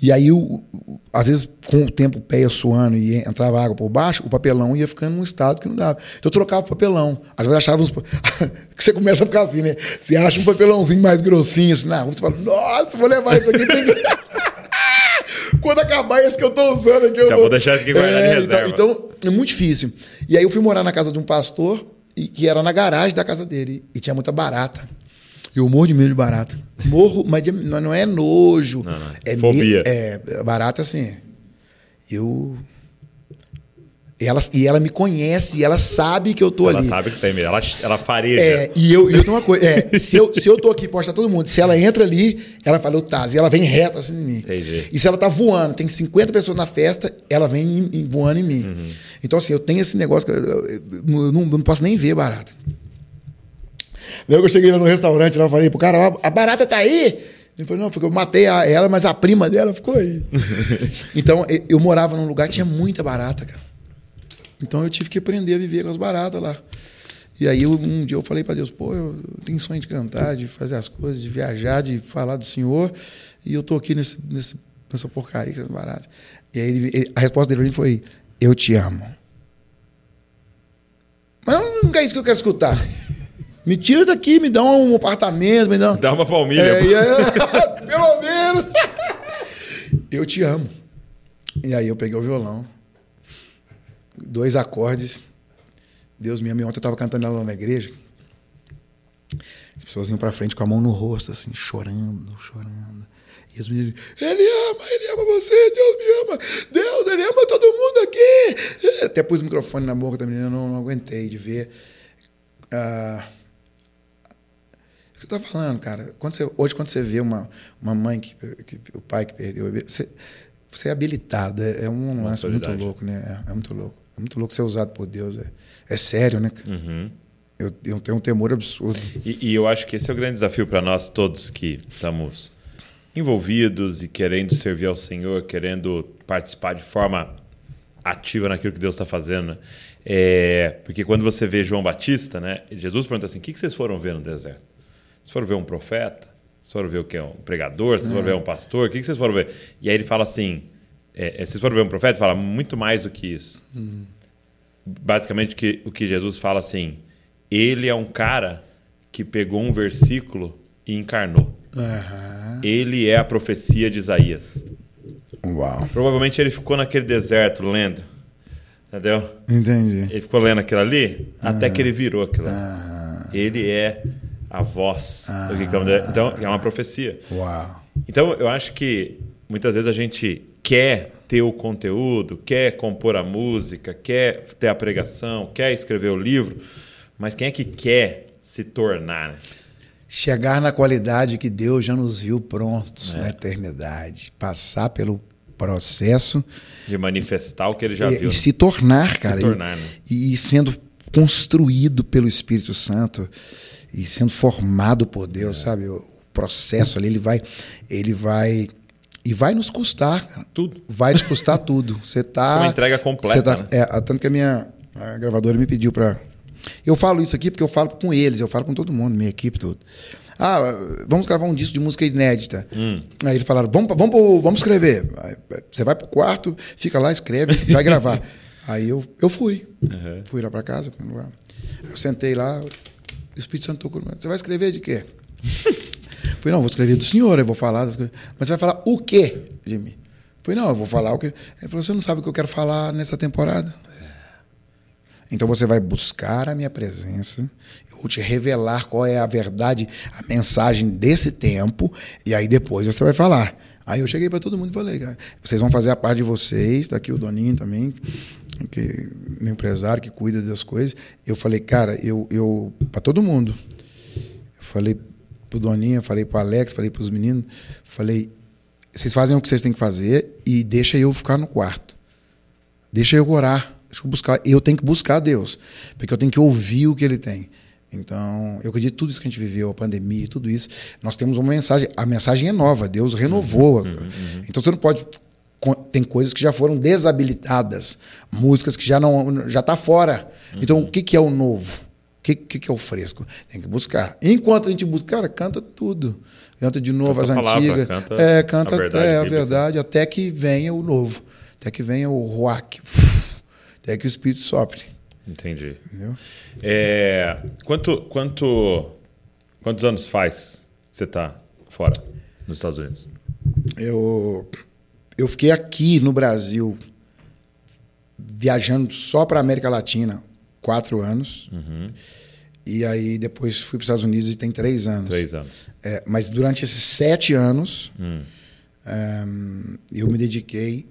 C: E aí, eu, às vezes, com o tempo, o pé ia suando e entrava água por baixo, o papelão ia ficando num estado que não dava. Então eu trocava o papelão. Às vezes achava uns. que você começa a ficar assim, né? Você acha um papelãozinho mais grossinho, assim, na você fala, nossa, vou levar isso aqui. Quando acabar esse que eu tô usando aqui, eu
A: Já vou, vou deixar isso aqui guardado é,
C: em reserva. Então, então, é muito difícil. E aí eu fui morar na casa de um pastor, e, que era na garagem da casa dele, e tinha muita barata. Eu morro de medo de barata. Morro, mas não é nojo. Não, não. É
A: Fobia.
C: é barata assim. Eu. Ela, e ela me conhece, e ela sabe que eu tô
A: ela
C: ali.
A: Ela sabe que tem medo, ela, ela fareja.
C: É, e eu, eu tenho uma coisa, é, se, eu, se eu tô aqui, pode estar todo mundo. Se ela entra ali, ela fala, o Thales, e ela vem reta assim em mim.
A: Entendi.
C: E se ela tá voando, tem 50 pessoas na festa, ela vem em, em, voando em mim. Uhum. Então, assim, eu tenho esse negócio, eu, eu, eu, não, eu não posso nem ver barata. Lembra que eu cheguei lá no restaurante, lá, eu falei pro cara, a barata tá aí? Ele falou, não, porque eu matei a, ela, mas a prima dela ficou aí. então, eu morava num lugar que tinha muita barata, cara. Então eu tive que aprender a viver com as baratas lá. E aí um dia eu falei para Deus, pô, eu tenho sonho de cantar, de fazer as coisas, de viajar, de falar do Senhor, e eu tô aqui nesse, nesse, nessa porcaria com as baratas. E aí ele, ele, a resposta dele foi, eu te amo. Mas não, não é isso que eu quero escutar. Me tira daqui, me dá um apartamento, me dá.
A: Dá uma palmilha.
C: É, é, pelo menos. Eu te amo. E aí eu peguei o violão, dois acordes. Deus me ama. Ontem eu estava cantando ela na igreja. As pessoas iam para frente com a mão no rosto, assim, chorando, chorando. E os meninos, ele ama, ele ama você, Deus me ama, Deus, ele ama todo mundo aqui. Até pus o microfone na boca da menina, não, não aguentei de ver. Uh, você está falando, cara? Quando você, hoje, quando você vê uma, uma mãe, que, que o pai que perdeu o bebê, você, você é habilitado. É, é um lance muito louco, né? É, é, muito louco. É muito louco ser usado por Deus. É, é sério, né?
A: Uhum.
C: Eu, eu tenho um temor absurdo.
A: E, e eu acho que esse é o grande desafio para nós todos que estamos envolvidos e querendo servir ao Senhor, querendo participar de forma ativa naquilo que Deus está fazendo. Né? É, porque quando você vê João Batista, né, Jesus pergunta assim: o que vocês foram ver no deserto? Vocês foram ver um profeta? Vocês foram ver o que? Um pregador? Vocês foram ver um pastor? O que vocês foram ver? E aí ele fala assim: é, é, vocês foram ver um profeta? Fala muito mais do que isso. Hum. Basicamente, o que, o que Jesus fala assim: ele é um cara que pegou um versículo e encarnou.
C: Uhum.
A: Ele é a profecia de Isaías.
C: Uau.
A: Provavelmente ele ficou naquele deserto lendo. Entendeu?
C: Entendi.
A: Ele ficou lendo aquilo ali uhum. até que ele virou aquilo. Uhum. Ele é a voz ah, do que Então, é uma profecia.
C: Uau.
A: Então, eu acho que muitas vezes a gente quer ter o conteúdo, quer compor a música, quer ter a pregação, quer escrever o livro, mas quem é que quer se tornar? Né?
C: Chegar na qualidade que Deus já nos viu prontos é. na eternidade. Passar pelo processo.
A: De manifestar o que ele já
C: e,
A: viu.
C: E se tornar, cara.
A: Se tornar,
C: e,
A: né?
C: e sendo construído pelo Espírito Santo e sendo formado por Deus, é. sabe? O processo ali, ele vai, ele vai e vai nos custar, cara.
A: Tudo.
C: Vai te custar tudo. Você tá.
A: Uma entrega completa.
C: Tá,
A: né?
C: é, tanto que a minha a gravadora me pediu para. Eu falo isso aqui porque eu falo com eles, eu falo com todo mundo, minha equipe, tudo. Ah, vamos gravar um disco de música inédita. Hum. Aí eles falaram, vamos, vamos, vamos escrever. Você vai pro quarto, fica lá, escreve, vai gravar. Aí eu, eu fui. Uhum. Fui lá para casa. Eu sentei lá, o Espírito Santo tocou. Você vai escrever de quê? Falei, não, vou escrever do senhor, eu vou falar das coisas. Mas você vai falar o quê de mim? Falei, não, eu vou falar o quê? Ele falou, você não sabe o que eu quero falar nessa temporada? Então você vai buscar a minha presença, eu vou te revelar qual é a verdade, a mensagem desse tempo, e aí depois você vai falar. Aí eu cheguei para todo mundo e falei, cara, vocês vão fazer a parte de vocês, tá aqui o Doninho também, que meu empresário que cuida das coisas. Eu falei, cara, eu, eu para todo mundo. Eu falei pro Doninho, falei pro Alex, falei pros meninos, falei, vocês fazem o que vocês têm que fazer e deixa eu ficar no quarto. Deixa eu orar eu buscar, eu tenho que buscar Deus, porque eu tenho que ouvir o que Ele tem. Então, eu acredito que tudo isso que a gente viveu, a pandemia, tudo isso, nós temos uma mensagem. A mensagem é nova, Deus renovou. Uhum, uhum, uhum. Então, você não pode. Tem coisas que já foram desabilitadas, músicas que já não já está fora. Então, o que, que é o novo? O que, que, que, é o fresco? Tem que buscar. Enquanto a gente busca, cara, canta tudo. Canta de novo canta as antigas. Canta é, canta a verdade, até a verdade, até que venha o novo. Até que venha o rock até que o espírito sopre.
A: Entendi. Entendeu? É, quanto, quanto, quantos anos faz que você está fora, nos Estados Unidos?
C: Eu, eu fiquei aqui no Brasil, viajando só para América Latina, quatro anos. Uhum. E aí depois fui para os Estados Unidos e tem três anos.
A: Três anos.
C: É, mas durante esses sete anos, hum. um, eu me dediquei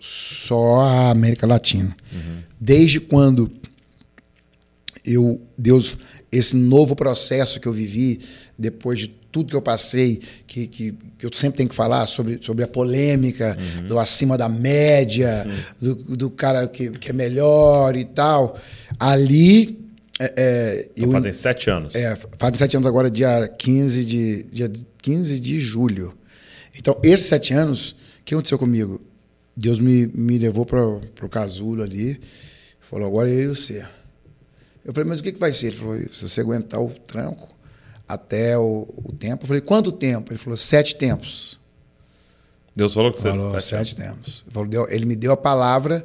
C: só a América Latina. Uhum. Desde quando eu Deus esse novo processo que eu vivi depois de tudo que eu passei, que, que, que eu sempre tenho que falar sobre, sobre a polêmica uhum. do acima da média, do, do, cara que, que é melhor e tal. Ali. É, é,
A: então eu, fazem sete anos.
C: É, fazem sete anos agora, dia 15 de, dia 15 de julho. Então, esses sete anos, o que aconteceu comigo? Deus me, me levou para o casulo ali, falou, agora eu e você. Eu falei, mas o que, que vai ser? Ele falou, se você aguentar o tranco até o, o tempo. Eu falei, quanto tempo? Ele falou, sete tempos.
A: Deus falou que você
C: falou sete, sete tempos. Deu, ele me deu a palavra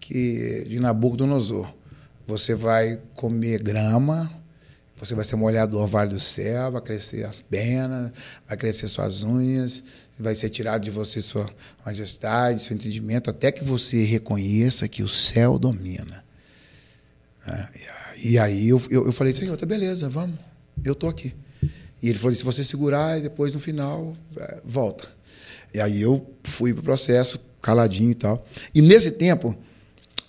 C: que de Nabucodonosor. Você vai comer grama, você vai ser molhado do orvalho do céu, vai crescer as penas, vai crescer suas unhas, vai ser tirado de você sua majestade, seu entendimento, até que você reconheça que o céu domina. É, e aí eu, eu, eu falei, Senhor, tá beleza, vamos, eu tô aqui. E ele falou, se você segurar, e depois no final, é, volta. E aí eu fui pro processo, caladinho e tal. E nesse tempo,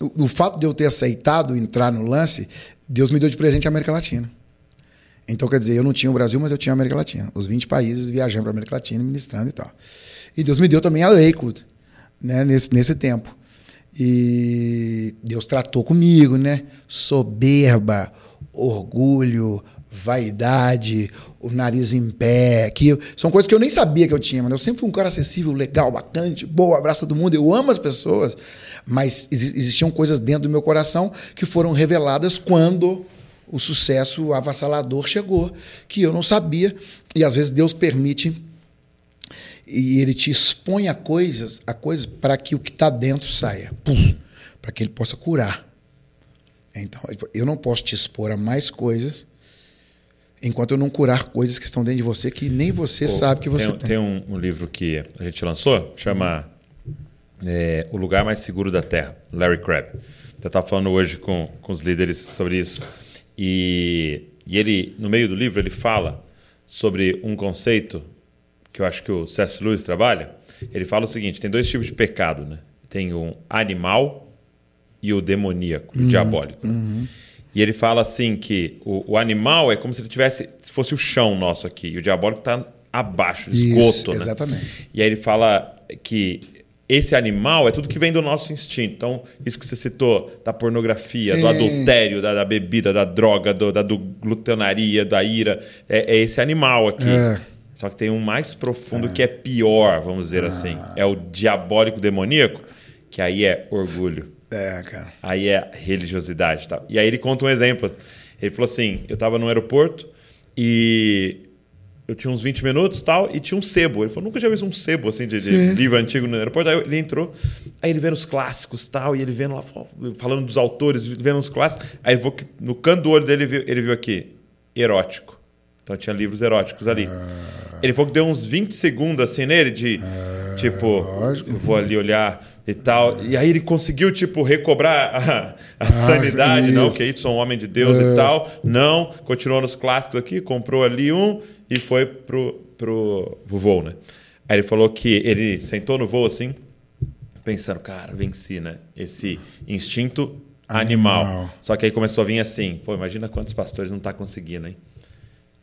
C: o, o fato de eu ter aceitado entrar no lance, Deus me deu de presente a América Latina. Então, quer dizer, eu não tinha o Brasil, mas eu tinha a América Latina. Os 20 países viajando para a América Latina, ministrando e tal. E Deus me deu também a Lakewood, né, nesse, nesse tempo. E Deus tratou comigo, né? Soberba, orgulho, vaidade, o nariz em pé, que são coisas que eu nem sabia que eu tinha, mas eu sempre fui um cara acessível, legal, bacana, boa, abraço todo mundo, eu amo as pessoas, mas existiam coisas dentro do meu coração que foram reveladas quando o sucesso avassalador chegou, que eu não sabia. E às vezes Deus permite e ele te expõe a coisas, a coisas para que o que está dentro saia, para que ele possa curar. Então, eu não posso te expor a mais coisas enquanto eu não curar coisas que estão dentro de você que nem você sabe que você tem.
A: Tem, tem um, um, livro que a gente lançou, chama é, O Lugar Mais Seguro da Terra, Larry Crabb. Você estava falando hoje com, com os líderes sobre isso. E, e ele, no meio do livro, ele fala sobre um conceito que eu acho que o C.S. Lewis trabalha, ele fala o seguinte: tem dois tipos de pecado, né? Tem o animal e o demoníaco, o diabólico. E ele fala assim que o, o animal é como se ele tivesse, se fosse o chão nosso aqui, e o diabólico está abaixo, esgoto,
C: Isso,
A: né?
C: exatamente.
A: E aí ele fala que esse animal é tudo que vem do nosso instinto. Então, isso que você citou, da pornografia, do
C: Sim.
A: adultério, da, da bebida, da droga, do, da do glutonaria, da ira, é, é esse animal aqui.
C: É.
A: Só que tem um mais profundo que é pior, vamos dizer assim. É o diabólico demoníaco, que aí é orgulho.
C: É, cara.
A: Aí é religiosidade. Tá? E aí ele conta um exemplo. Ele falou assim: eu estava no aeroporto e eu tinha uns 20 minutos tal, e tinha um sebo. Ele falou: nunca tinha visto um sebo assim de, de livro antigo no aeroporto. Aí ele entrou, aí ele vendo os clássicos tal, e ele vendo lá, falando dos autores, vendo os clássicos. Aí que no canto do olho dele, ele viu, ele viu aqui: erótico. Então tinha livros eróticos ali. Ele falou que deu uns 20 segundos assim nele, de tipo,
C: lógico.
A: eu vou ali olhar e tal. E aí ele conseguiu, tipo, recobrar a, a sanidade, não,
C: isso.
A: que aí sou um homem de Deus e tal. Não, continuou nos clássicos aqui, comprou ali um e foi pro, pro, pro voo, né? Aí ele falou que ele sentou no voo assim, pensando, cara, venci, né? Esse instinto animal.
C: Animal.
A: Só que aí começou a vir assim, pô, imagina quantos pastores não tá conseguindo, hein?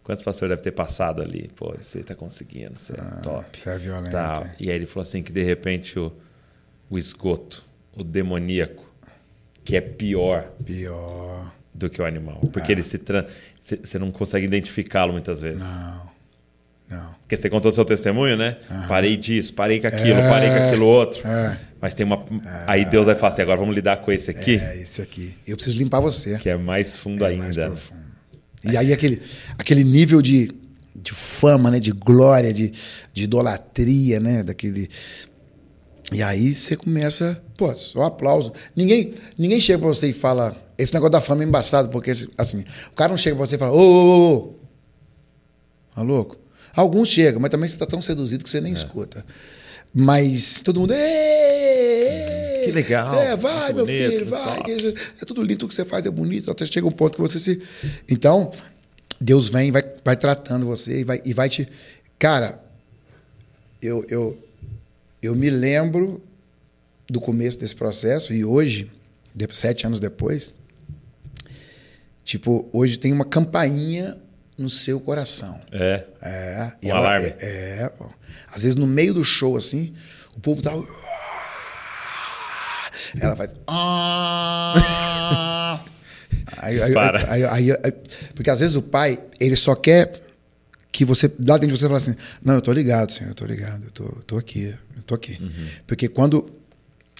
A: Quantos pastores deve ter passado ali? Pô, você tá conseguindo, você é top.
C: Você é violento.
A: Tal.
C: é.
A: E aí ele falou assim que de repente o, o esgoto, o demoníaco, que é pior
C: Pior.
A: do que o animal. Porque ele se. Você não consegue identificá-lo muitas vezes.
C: Não. Não.
A: Porque você contou seu testemunho, né? Parei disso, parei com aquilo, parei com aquilo outro.
C: é.
A: Mas tem uma. Aí Deus vai falar assim: agora vamos lidar com esse aqui,
C: É esse aqui. Eu preciso limpar você.
A: que é mais fundo
C: É
A: ainda.
C: mais
A: né?
C: profundo. E aí aquele, aquele nível de, de fama, né? De glória, de, de idolatria, né? Daquele... E aí você começa... Pô, só aplauso. Ninguém, ninguém chega pra você e fala... Esse negócio da fama é embaçado, porque assim... O cara não chega pra você e fala... Ô, ô, ô, ô. Tá louco? Alguns chegam, mas também você tá tão seduzido que você
A: É.
C: nem escuta. Mas todo mundo... "Ê,
A: Que legal,
C: É, vai, meu
A: bonito,
C: filho, vai.
A: top."
C: é tudo lindo o que você faz, é bonito, até chega um ponto que você se. Então, Deus vem vai, vai tratando você e vai, e vai te. Cara, eu, eu, eu me lembro do começo desse processo e hoje, de- sete anos depois, tipo, hoje tem uma campainha no seu coração.
A: É.
C: É,
A: Um alarme.
C: É, é. Às vezes no meio do show, assim, o povo tá. Ela vai. Aí, aí, aí- aí- porque às vezes o pai, ele só quer que você, lá dentro de você, fala assim: Não, eu tô ligado, senhor, eu tô ligado, eu tô, eu tô aqui, eu tô aqui.
A: Uhum.
C: Porque quando,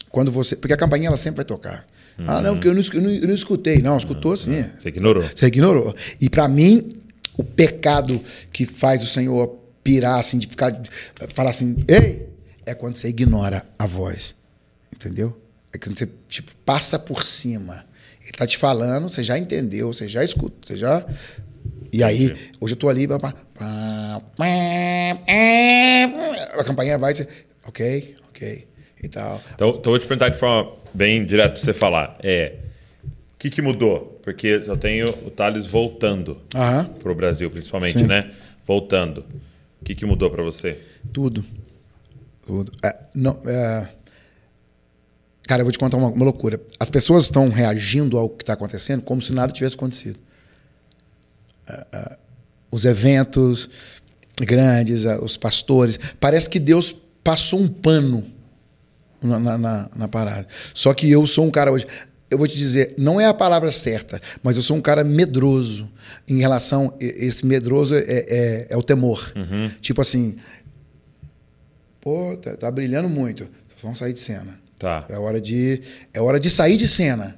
C: quando você. Porque a campainha ela sempre vai tocar. Ah, não, porque eu não, eu não, eu não escutei. Não, escutou sim.
A: Você ignorou.
C: Você ignorou. E para mim, o pecado que faz o Senhor pirar, assim, de ficar. falar assim, ei, é quando você ignora a voz. Entendeu? É quando você, tipo, passa por cima. Ele tá te falando, você já entendeu, você já escuta, você já. E aí, hoje eu tô ali. pá, pá, pá, pá, A campainha vai, você. Ok, ok. E tal.
A: Então, então vou te perguntar de forma bem direta para você falar. É, o que, que mudou? Porque eu tenho o Thales voltando para o Brasil, principalmente,
C: Sim.
A: né? Voltando. O que, que mudou para você?
C: Tudo. Tudo. É, não, é... Cara, eu vou te contar uma, uma loucura. As pessoas estão reagindo ao que está acontecendo como se nada tivesse acontecido. Os eventos grandes, os pastores. Parece que Deus passou um pano na, na- na- parada. Só que eu sou um cara hoje. Eu vou te dizer, não é a palavra certa, mas eu sou um cara medroso em relação. Esse medroso é, é- é o temor. Tipo assim, pô, tá, tá brilhando muito. Vamos sair de cena.
A: Tá.
C: É hora de, é hora de sair de cena.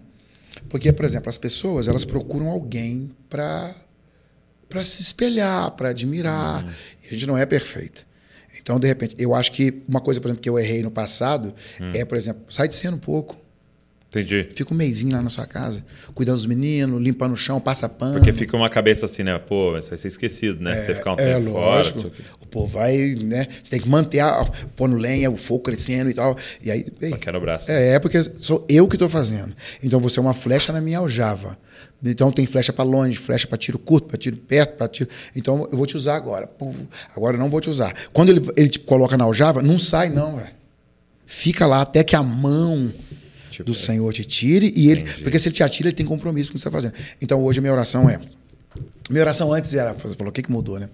C: Porque, por exemplo, as pessoas elas procuram alguém para para se espelhar, para admirar. E a gente não é perfeito. Então, de repente, eu acho que uma coisa, por exemplo, que eu errei no passado é, por exemplo, sai de cena um pouco.
A: Entendi.
C: Fica um mêsinho lá na sua casa, cuidando dos meninos, limpando o chão, passa pano.
A: Porque fica uma cabeça assim, né? Pô, você vai ser esquecido, né? Se você ficar um
C: É,
A: tempo
C: lógico.
A: fora.
C: O povo vai, né? Você tem que manter, a, pondo lenha, o fogo crescendo e tal. E aí. ei,
A: Quebra o braço.
C: É, é porque sou eu que estou fazendo. Então você é uma flecha na minha aljava. Então tem flecha para longe, flecha para tiro curto, para tiro perto, para tiro. Então eu vou te usar agora. Pum, agora eu não vou te usar. Quando ele, ele te coloca na aljava, não sai, não, velho. Fica lá até que a mão
A: Tipo,
C: do Senhor te tire e ele.
A: Entendi.
C: Porque se ele te atira, ele tem compromisso com o que você está fazendo. Então hoje a minha oração é. Minha oração antes era, você falou, o que, que mudou, né?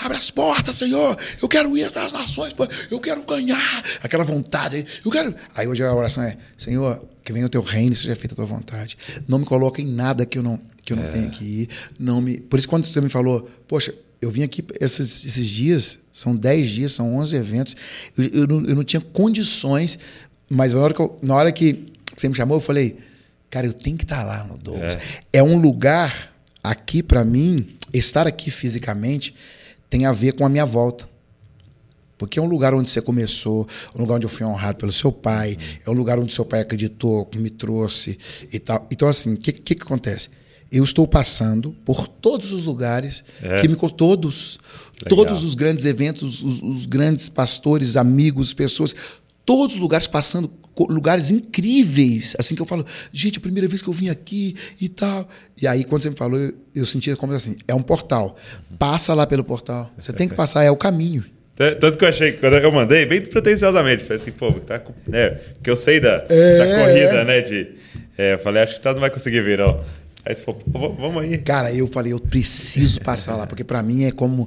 C: Abre as portas, Senhor, eu quero ir às nações, eu quero ganhar, aquela vontade, eu quero. Aí hoje a oração é, Senhor, que venha o teu reino e seja feita a tua vontade. Não me coloque em nada que eu não, que eu não tenha que ir. Não me... Por isso, quando você me falou, poxa, eu vim aqui esses, esses dias, são 10 dias, são 11 eventos, eu, eu, não, eu não tinha condições, mas na hora que, eu- na hora que você me chamou, eu falei, cara, eu tenho que estar lá no Douglas. É, um lugar, aqui para mim, estar aqui fisicamente, tem a ver com a minha volta. Porque é um lugar onde você começou, um lugar onde eu fui honrado pelo seu pai, é um lugar onde seu pai acreditou, que me trouxe e tal. Então, assim, o que, que, que acontece? Eu estou passando por todos os lugares
A: É.
C: que me todos,
A: Legal.
C: todos os grandes eventos, os, os grandes pastores, amigos, pessoas, todos os lugares passando lugares incríveis, assim que eu falo, gente, a primeira vez que eu vim aqui e tal. E aí quando você me falou, eu, eu senti como assim, é um portal. Passa lá pelo portal. Você tem que passar, é o caminho.
A: Tanto que eu achei que quando eu mandei, bem pretenciosamente, falei assim, pô, tá com. É, porque eu sei da,
C: É,
A: da corrida,
C: é.
A: né? De, é, eu falei, acho que o Tado não vai conseguir vir, não. Aí você falou, pô, vamos aí.
C: Cara, eu falei, eu preciso passar lá, porque para mim é como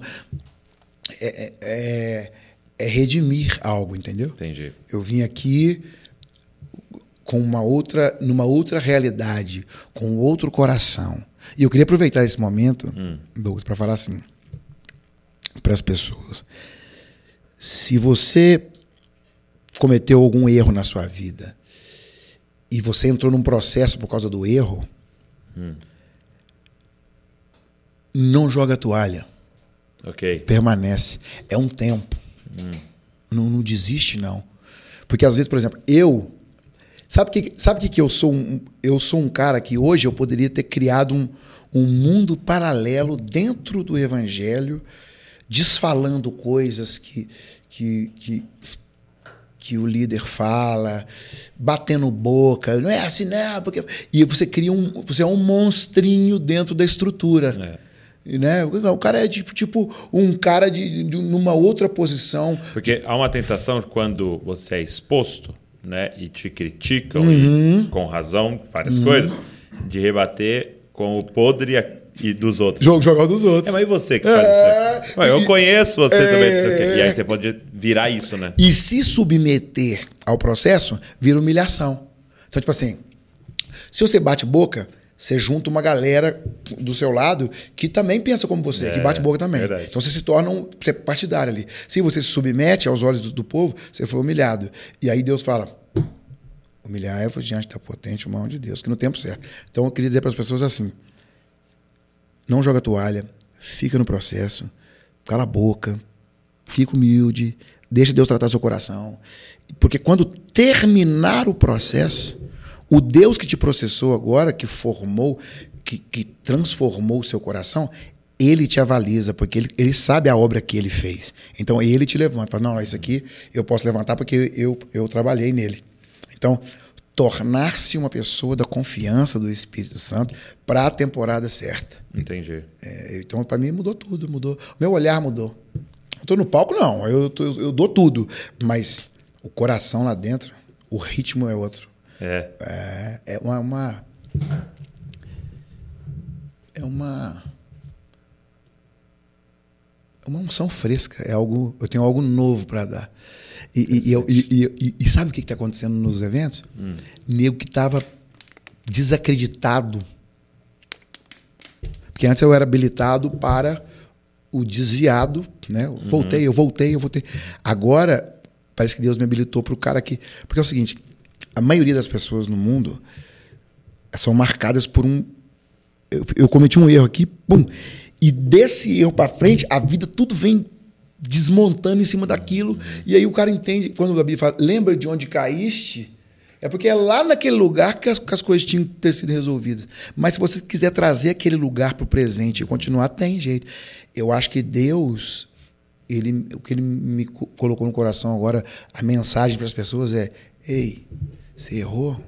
C: é, é- é- é redimir algo, entendeu?
A: Entendi.
C: Eu vim aqui com uma outra, numa outra realidade, com outro coração. E eu queria aproveitar esse momento, Douglas, para falar assim para as pessoas. Se você cometeu algum erro na sua vida e você entrou num processo por causa do erro, não joga a toalha
A: Ok.
C: permanece. É um tempo. Não, não desiste, não. Porque às vezes, por exemplo, eu. Sabe que, sabe que, que eu sou um, eu sou um cara que hoje eu poderia ter criado um, um mundo paralelo dentro do evangelho, desfalando coisas que, que, que, que o líder fala, batendo boca, não é assim, não, porque. E você cria um. Você é um monstrinho dentro da estrutura. E, Né? O cara é tipo, tipo um cara de, de numa outra posição.
A: Porque há uma tentação quando você é exposto, né? E te criticam,
C: Uhum.
A: e, com razão, várias coisas, de rebater com o podre e dos outros.
C: Jogo jogar dos outros.
A: É, mas e você que faz
C: É,
A: isso? Ué, eu
C: e-
A: conheço você
C: é,
A: também. E aí você pode virar isso, né?
C: E se submeter ao processo, vira humilhação. Então, tipo assim, se você bate boca, você junta uma galera do seu lado que também pensa como você,
A: É,
C: que bate boca também.
A: verdade.
C: Então você se torna um você é partidário ali. Se você se submete aos olhos do, do povo, você foi humilhado. E aí Deus fala: humilhar é diante da potente mão de Deus, que no tempo certo. Então eu queria dizer para as pessoas assim: não joga toalha, fica no processo, cala a boca, fica humilde, deixa Deus tratar seu coração. Porque quando terminar o processo, o Deus que te processou agora, que formou, que, que transformou o seu coração, ele te avaliza, porque ele, ele sabe a obra que ele fez. Então ele te levanta. Fala, não, isso aqui eu posso levantar porque eu, eu trabalhei nele. Então, tornar-se uma pessoa da confiança do Espírito Santo para a temporada certa.
A: Entendi.
C: É, então, para mim, mudou tudo. mudou Meu olhar mudou. Eu tô no palco, não. Eu, tô- eu dou tudo. Mas o coração lá dentro, o ritmo é outro.
A: É.
C: É, é uma, uma- É uma. É uma unção fresca. É algo. Eu tenho algo novo para dar. E, e- e e- sabe o que está acontecendo nos eventos? Nego que estava desacreditado. Porque antes eu era habilitado para o desviado, né? Eu Voltei, eu voltei, eu voltei. Agora, parece que Deus me habilitou para o cara que. Porque é o seguinte: a maioria das pessoas no mundo são marcadas por um. Eu, eu cometi um erro aqui, pum. E desse erro para frente, a vida tudo vem desmontando em cima daquilo. E aí o cara entende, quando o Gabi fala, lembra de onde caíste, É porque é lá naquele lugar que as, que as coisas tinham que ter sido resolvidas. Mas se você quiser trazer aquele lugar para o presente e continuar, tem jeito. Eu acho que Deus, ele, o que ele me co- colocou no coração agora, a mensagem para as pessoas é: ei, você errou?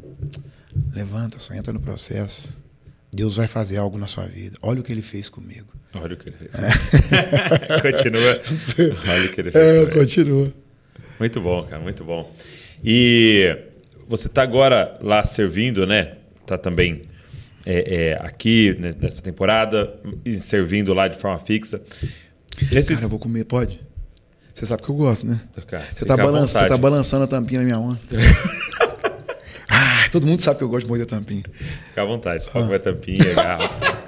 C: Levanta, só entra no processo. Deus vai fazer algo na sua vida. Olha o que ele fez comigo.
A: Olha o que ele fez. Continua. Olha o que ele fez.
C: É,
A: comigo.
C: continua.
A: Muito bom, cara, muito bom. E você está agora lá servindo, né? Tá também é, é, aqui né, nessa temporada servindo lá de forma fixa. Nesse...
C: Cara, eu vou comer, pode? Você sabe que eu gosto, né?
A: Cara,
C: Você tá, você
A: vontade.
C: tá balançando a tampinha na minha mão. ah, todo mundo sabe que eu gosto de morder tampinha.
A: Fica à vontade, comer a tampinha, garrafa.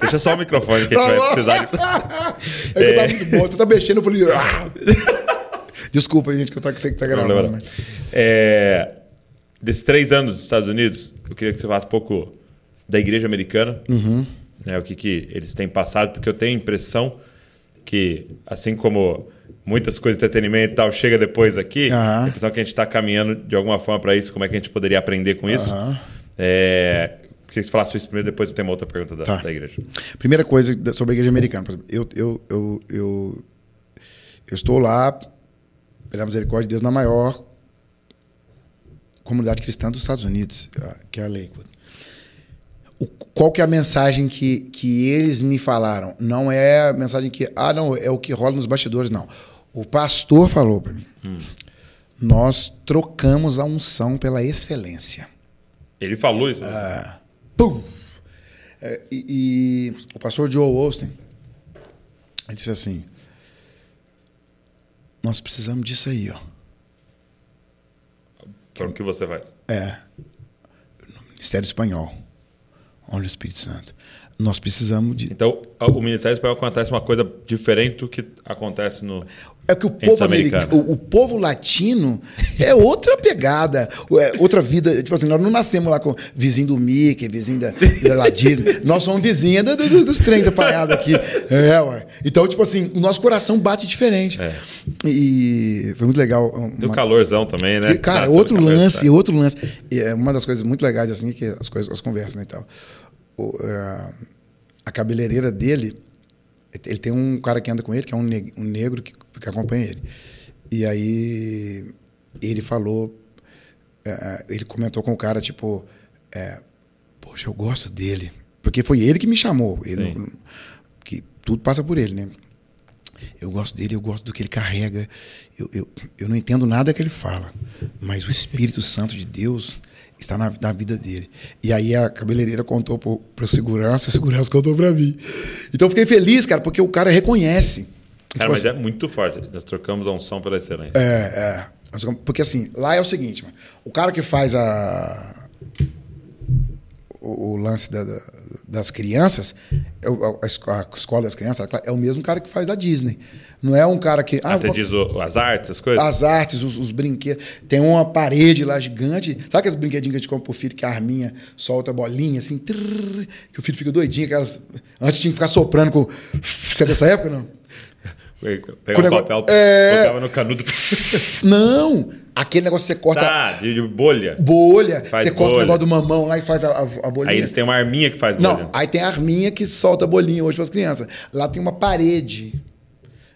A: Deixa só o microfone que a gente vai precisar de.
C: É que eu tava muito bom. Você tá mexendo, eu falei. "Ah." Desculpa, gente, que eu tô sei que tá gravando.
A: Problema não.
C: mas-
A: É, desses três anos nos Estados Unidos, eu queria que você falasse um pouco da igreja americana,
C: Uhum.
A: né, o que, que eles têm passado, porque eu tenho a impressão que, assim como muitas coisas de entretenimento e tal chega depois aqui,
C: Aham.
A: a impressão que a gente está caminhando de alguma forma para isso, como é que a gente poderia aprender com isso. É, queria que você falasse isso primeiro, depois eu tenho uma outra pergunta da,
C: Tá.
A: da igreja.
C: Primeira coisa sobre a igreja americana. Por exemplo, eu, eu, eu, eu, eu estou lá, pela misericórdia de Deus, na maior comunidade cristã dos Estados Unidos, a- que é a Lakewood. O- qual que é a mensagem que, que eles me falaram? Não é a mensagem que, ah, não, é o que rola nos bastidores, não. O pastor falou para mim. Nós trocamos a unção pela excelência.
A: Ele falou isso.
C: Pum! É, e, e o pastor Joe Austin ele disse assim: Nós precisamos disso aí, ó.
A: Para o que você faz?
C: É. No Ministério Espanhol. Olha o Espírito Santo. Nós precisamos de.
A: Então, o Ministério Espanhol acontece uma coisa diferente do que acontece no.
C: É que o povo
A: americano.
C: o, o povo latino é outra pegada, é outra vida. Tipo assim, nós não nascemos lá com vizinho do Mickey, vizinho da, da. Nós somos vizinha do- do- dos trem da palhada aqui. É, ué. Então, tipo assim, o nosso coração bate diferente.
A: É.
C: E foi muito legal.
A: E o
C: uma-
A: calorzão também, né?
C: e, cara,
A: Tá,
C: outro
A: sobre calor,
C: lance,
A: tá.
C: outro lance. E é uma das coisas muito legais, assim, que as coisas, as conversas né, e tal. O, é, a cabeleireira dele, ele tem um cara que anda com ele, que é um, neg- um negro que, que acompanha ele. E aí ele falou, é, ele comentou com o cara, tipo, é, poxa, eu gosto dele. Porque foi ele que me chamou. Ele não- que tudo passa por ele, né? Eu gosto dele, eu gosto do que ele carrega. Eu, eu, eu não entendo nada que ele fala, mas o Espírito Santo de Deus está na, na vida dele. E aí a cabeleireira contou para o segurança, o segurança contou para mim. Então eu fiquei feliz, cara, porque o cara reconhece.
A: Cara,
C: Tipo
A: mas
C: assim,
A: é muito forte. Nós trocamos a unção pela excelência.
C: é, é. Porque assim, lá é o seguinte, mano, o cara que faz a. O, o lance da- da- das crianças, é o- a, a escola das crianças, é o mesmo cara que faz da Disney. Não é um cara que.
A: Ah, você
C: vou-
A: diz o- as artes, as coisas?
C: as artes, os, os brinquedos. Tem uma parede lá gigante. Sabe aqueles brinquedinhos que a gente compra pro filho que a arminha solta a bolinha assim? trrr, que o filho fica doidinho. Aquelas... Antes tinha que ficar soprando com. Você é dessa época, não?
A: Pegar
C: Com
A: um
C: negócio-
A: papel,
C: É.
A: colocava no canudo.
C: Não! Aquele negócio que você corta
A: tá, de, bolha.
C: bolha,
A: Faz
C: você corta
A: bolha.
C: o negócio do mamão lá e faz a, a, bolinha.
A: Aí eles têm uma arminha que faz bolha.
C: Não, aí tem a arminha que solta a bolinha hoje para as crianças. Lá tem uma parede.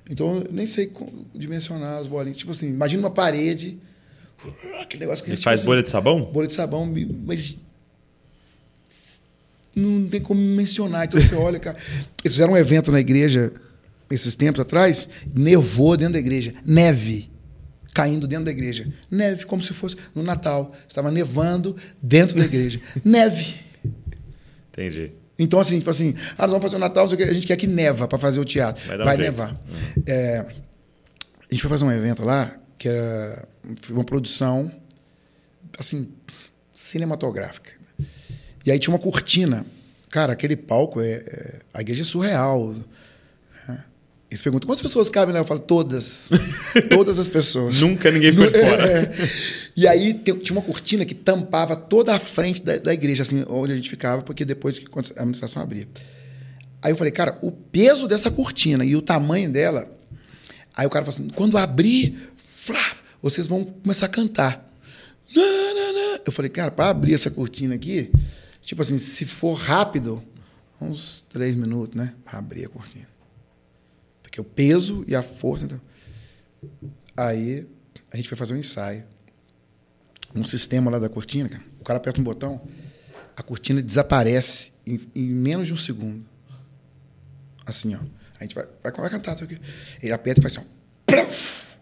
C: Então, eu nem sei como dimensionar as bolinhas. Tipo assim, imagina uma parede. Aquele negócio que a gente
A: faz
C: tipo
A: bolha
C: assim,
A: de sabão?
C: Bolha de sabão, mas. Não tem como mencionar. Então você olha, cara. Eles fizeram um evento na igreja esses tempos atrás, nevou dentro da igreja. Neve. Caindo dentro da igreja. Neve, como se fosse no Natal. Estava nevando dentro da igreja. Neve.
A: Entendi.
C: Então, assim, tipo assim, ah, nós vamos fazer o Natal, a gente quer que neva para fazer o teatro.
A: Vai
C: Vai,
A: um
C: nevar. É, a gente foi fazer um evento lá, que era uma produção, assim, cinematográfica. E aí tinha uma cortina. Cara, aquele palco é. é- a igreja é surreal. Eles perguntam quantas pessoas cabem lá? Eu falo, todas. todas as pessoas.
A: Nunca ninguém ficou de
C: É,
A: fora.
C: é. E aí tinha uma cortina que tampava toda a frente da, da igreja, assim, onde a gente ficava, porque depois que a administração abria. Aí eu falei, cara, o peso dessa cortina e o tamanho dela. Aí o cara falou assim: quando abrir, flá, vocês vão começar a cantar. Nã, nã, nã. Eu falei, cara, para abrir essa cortina aqui, tipo assim, se for rápido, uns três minutos, né? Para abrir a cortina. Porque o peso e a força. Então... Aí a gente foi fazer um ensaio. Um sistema lá da cortina, cara. O cara aperta um botão, a cortina desaparece em, em menos de um segundo. Assim, ó. A gente vai, vai, vai cantar. Ele aperta e faz assim, ó.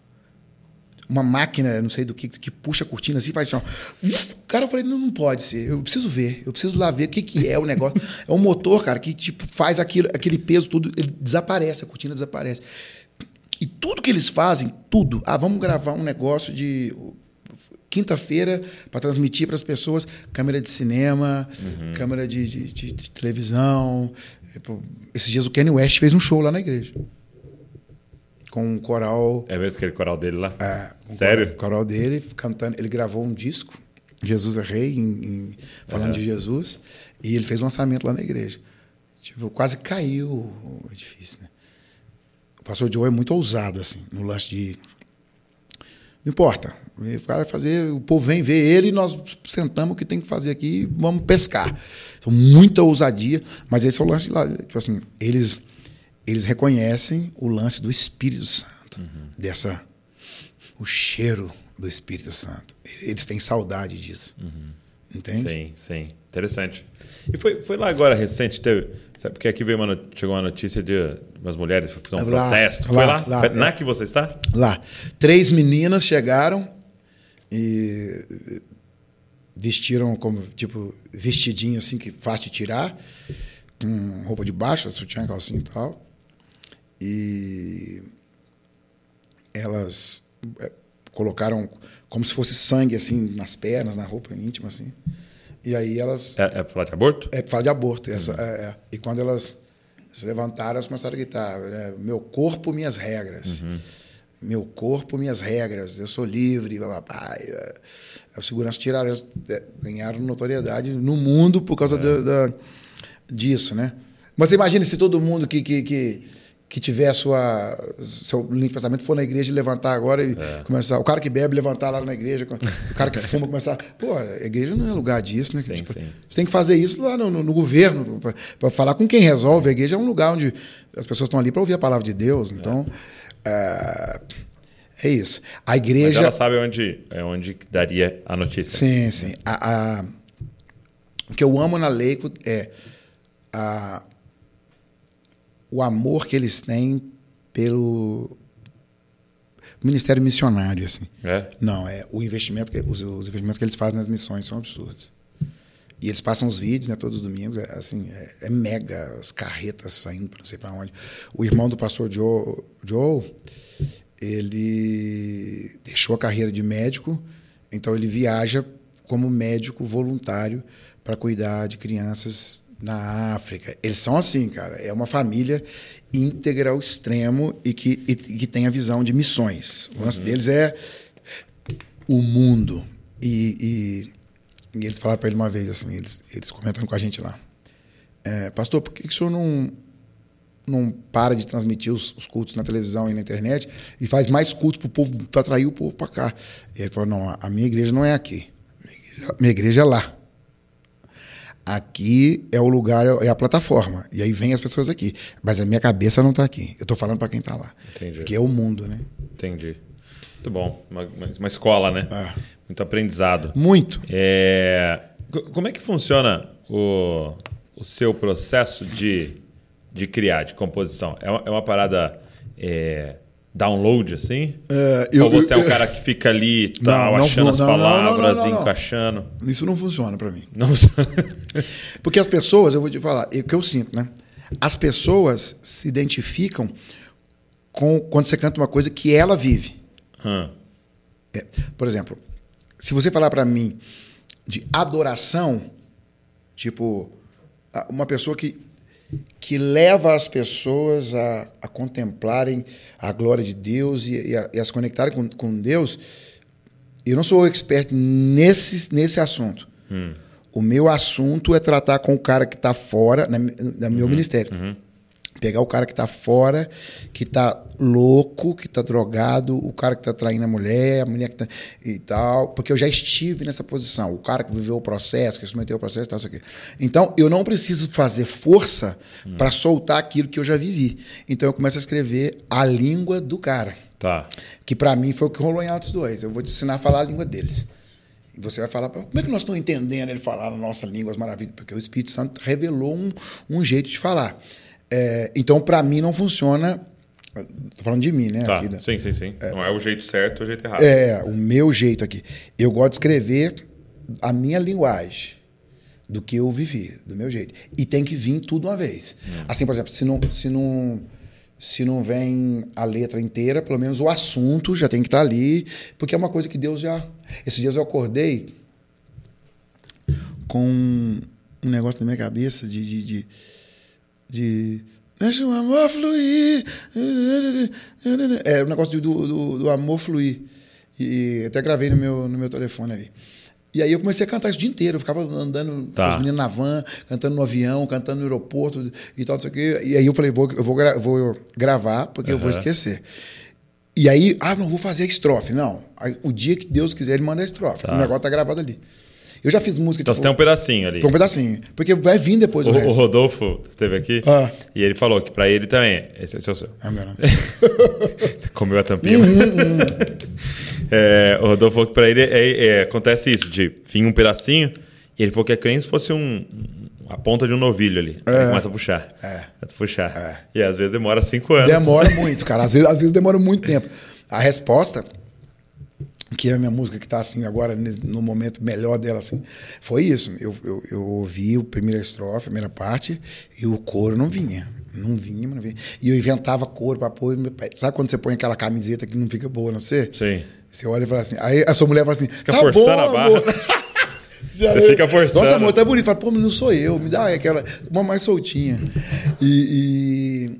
C: Uma máquina, não sei do que, que puxa a cortina assim, faz assim, ó. Cara, eu falei, não, não pode ser. Eu preciso ver. Eu preciso lá ver o que, que é o negócio. é um motor, cara, que tipo, faz aquilo, aquele peso tudo, ele desaparece, a cortina desaparece. E tudo que eles fazem, tudo. Ah, vamos gravar um negócio de quinta-feira para transmitir para as pessoas câmera de cinema, uhum. câmera de, de, de, de, televisão. Esses dias o Kenny West fez um show lá na igreja. Com um coral.
A: É mesmo aquele coral dele lá?
C: É.
A: Um Sério?
C: Coral, coral dele cantando. Ele gravou um disco, Jesus é Rei, em, em, falando uhum. de Jesus. E ele fez um lançamento lá na igreja. Tipo, quase caiu o edifício, né? O pastor Joe é muito ousado, assim, no lance de. Não importa. O cara vai fazer, o povo vem ver ele e nós sentamos o que tem que fazer aqui e vamos pescar. Então, muita ousadia, mas esse é o lance de lá. Tipo assim, eles, eles reconhecem o lance do Espírito Santo, uhum. dessa. o cheiro do Espírito Santo. Eles têm saudade disso. Uhum. Entende?
A: Sim, sim. Interessante. E foi, foi lá agora recente, teve. Sabe, porque aqui veio uma, chegou uma notícia de umas mulheres fizeram um lá, protesto. Foi lá? lá? Na é. que você está?
C: Lá. Três meninas chegaram e vestiram como, tipo, vestidinho assim, que fácil de tirar, com roupa de baixo, sutiã, calcinha e tal. E elas é, colocaram como se fosse sangue, assim, nas pernas, na roupa íntima, assim. E aí elas...
A: É, é falar de aborto?
C: É falar de aborto. Essa, uhum. é, é. E quando elas se levantaram, elas começaram a gritar, né? meu corpo, minhas regras. Uhum meu corpo, minhas regras, eu sou livre, papai. A segurança tiraram, é, ganharam notoriedade no mundo por causa é. da, da, disso, né? Mas você imagina se todo mundo que, que, que, que tiver sua, seu linha de pensamento for na igreja e levantar agora e é. começar. O cara que bebe levantar lá na igreja, o cara que fuma começar. Pô, a igreja não é lugar disso, né? Sim, tipo, sim. Você tem que fazer isso lá no, no, no governo, para falar com quem resolve. A igreja é um lugar onde as pessoas estão ali para ouvir a palavra de Deus. Então. É. É, é isso. A igreja. Mas
A: ela sabe onde, é onde daria a notícia.
C: Sim, sim. A, a... O que eu amo na Leico é a... o amor que eles têm pelo ministério missionário, assim.
A: É?
C: Não, é o investimento que os, os, investimentos que eles fazem nas missões são absurdos. E eles passam os vídeos, né, todos os domingos, é, assim, é, é mega, as carretas saindo para não sei para onde. O irmão do pastor Joe, Joe, ele deixou a carreira de médico, então ele viaja como médico voluntário para cuidar de crianças na África. Eles são assim, cara. É uma família íntegra ao extremo e que, e, que tem a visão de missões. O lance uhum. deles é o mundo. E, e e eles falaram para ele uma vez, assim, eles, eles comentando com a gente lá. É, Pastor, por que, que o senhor não, não para de transmitir os, os, cultos na televisão e na internet e faz mais cultos para o povo, para atrair o povo para cá? E ele falou: não, a minha igreja não é aqui. Minha igreja, é lá. Aqui é o lugar, é a plataforma. E aí vem as pessoas aqui. Mas a minha cabeça não está aqui. Eu estou falando para quem está lá. Entendi. Porque é o mundo, né?
A: Entendi. Muito bom. Uma, uma escola, né? É. Muito aprendizado.
C: Muito.
A: É... Como é que funciona o, o seu processo de, de criar, de composição? É uma, é uma parada é, download, assim? É, eu, Ou você eu, é um cara que fica ali tal, não, achando não, as palavras, encaixando?
C: Isso não funciona para mim. Não funciona. Porque as pessoas, eu vou te falar, o que eu sinto, né? As pessoas se identificam com quando você canta uma coisa que ela vive. Hum. É, por exemplo, se você falar para mim de adoração, tipo, uma pessoa que, que leva as pessoas a, a contemplarem a glória de Deus e, e, a, e a, se conectarem com, com Deus, eu não sou expert nesse, nesse assunto. Hum. O meu assunto é tratar com o cara que está fora, no meu uhum, ministério. Uhum. Pegar o cara que tá fora, que tá louco, que tá drogado, o cara que tá traindo a mulher, a mulher que tá. e tal. Porque eu já estive nessa posição. O cara que viveu o processo, que submeteu o processo e tal, isso aqui. Então, eu não preciso fazer força hum. para soltar aquilo que eu já vivi. Então, eu começo a escrever a língua do cara.
A: Tá.
C: Que para mim foi o que rolou em Atos 2. Eu vou te ensinar a falar a língua deles. E você vai falar, como é que nós estamos entendendo ele falar na nossa língua as maravilhas? Porque o Espírito Santo revelou um, um jeito de falar. É, então, para mim, não funciona. Tô falando de mim, né?
A: Tá.
C: Aqui, né?
A: Sim, sim, sim. É, não é o jeito certo ou o jeito errado.
C: É, o meu jeito aqui. Eu gosto de escrever a minha linguagem do que eu vivi, do meu jeito. E tem que vir tudo uma vez. Hum. Assim, por exemplo, se não, se não, se não vem a letra inteira, pelo menos o assunto já tem que estar tá ali, porque é uma coisa que Deus já. Esses dias eu acordei com um negócio na minha cabeça de, de, de de deixa o amor fluir. É o um negócio do, do, do, amor fluir. E até gravei no meu, no meu telefone ali. E aí eu comecei a cantar isso o dia inteiro. Eu ficava andando tá. com os meninos na van, cantando no avião, cantando no aeroporto e tal, não sei o quê. E aí eu falei, vou, eu vou, gra vou gravar, porque uhum. eu vou esquecer. E aí, ah, não vou fazer a estrofe. Não. Aí, o dia que Deus quiser, ele manda a estrofe. Tá. O negócio tá gravado ali. Eu já fiz música.
A: Então tipo, você tem um pedacinho ali.
C: Tem um pedacinho. Porque vai vir depois
A: o, o, o Rodolfo esteve aqui ah. e ele falou que para ele também. Esse, esse é o seu.
C: É meu nome.
A: você comeu a tampinha. Uhum, uhum. é, o Rodolfo falou que para ele é, é, acontece isso, de vir um pedacinho. E ele falou que é que se fosse um, a ponta de um novilho ali. É. Começa a puxar. É. Começa a puxar. É. E às vezes demora cinco anos.
C: Demora muito, cara. Às vezes, às vezes demora muito tempo. A resposta que é a minha música que está assim agora no momento melhor dela assim foi isso eu, eu, eu ouvi a primeira estrofe a primeira parte e o coro não vinha não vinha, não vinha. E eu inventava cor para pôr. Sabe quando você põe aquela camiseta que não fica boa, não sei?
A: Sim.
C: Você olha e fala assim. Aí a sua mulher fala assim.
A: Fica tá forçando bom, a barra. você fica forçando.
C: Nossa, amor, tá bonito. Fala, pô, mas não sou eu. Me dá aquela. Uma mais soltinha. E, e,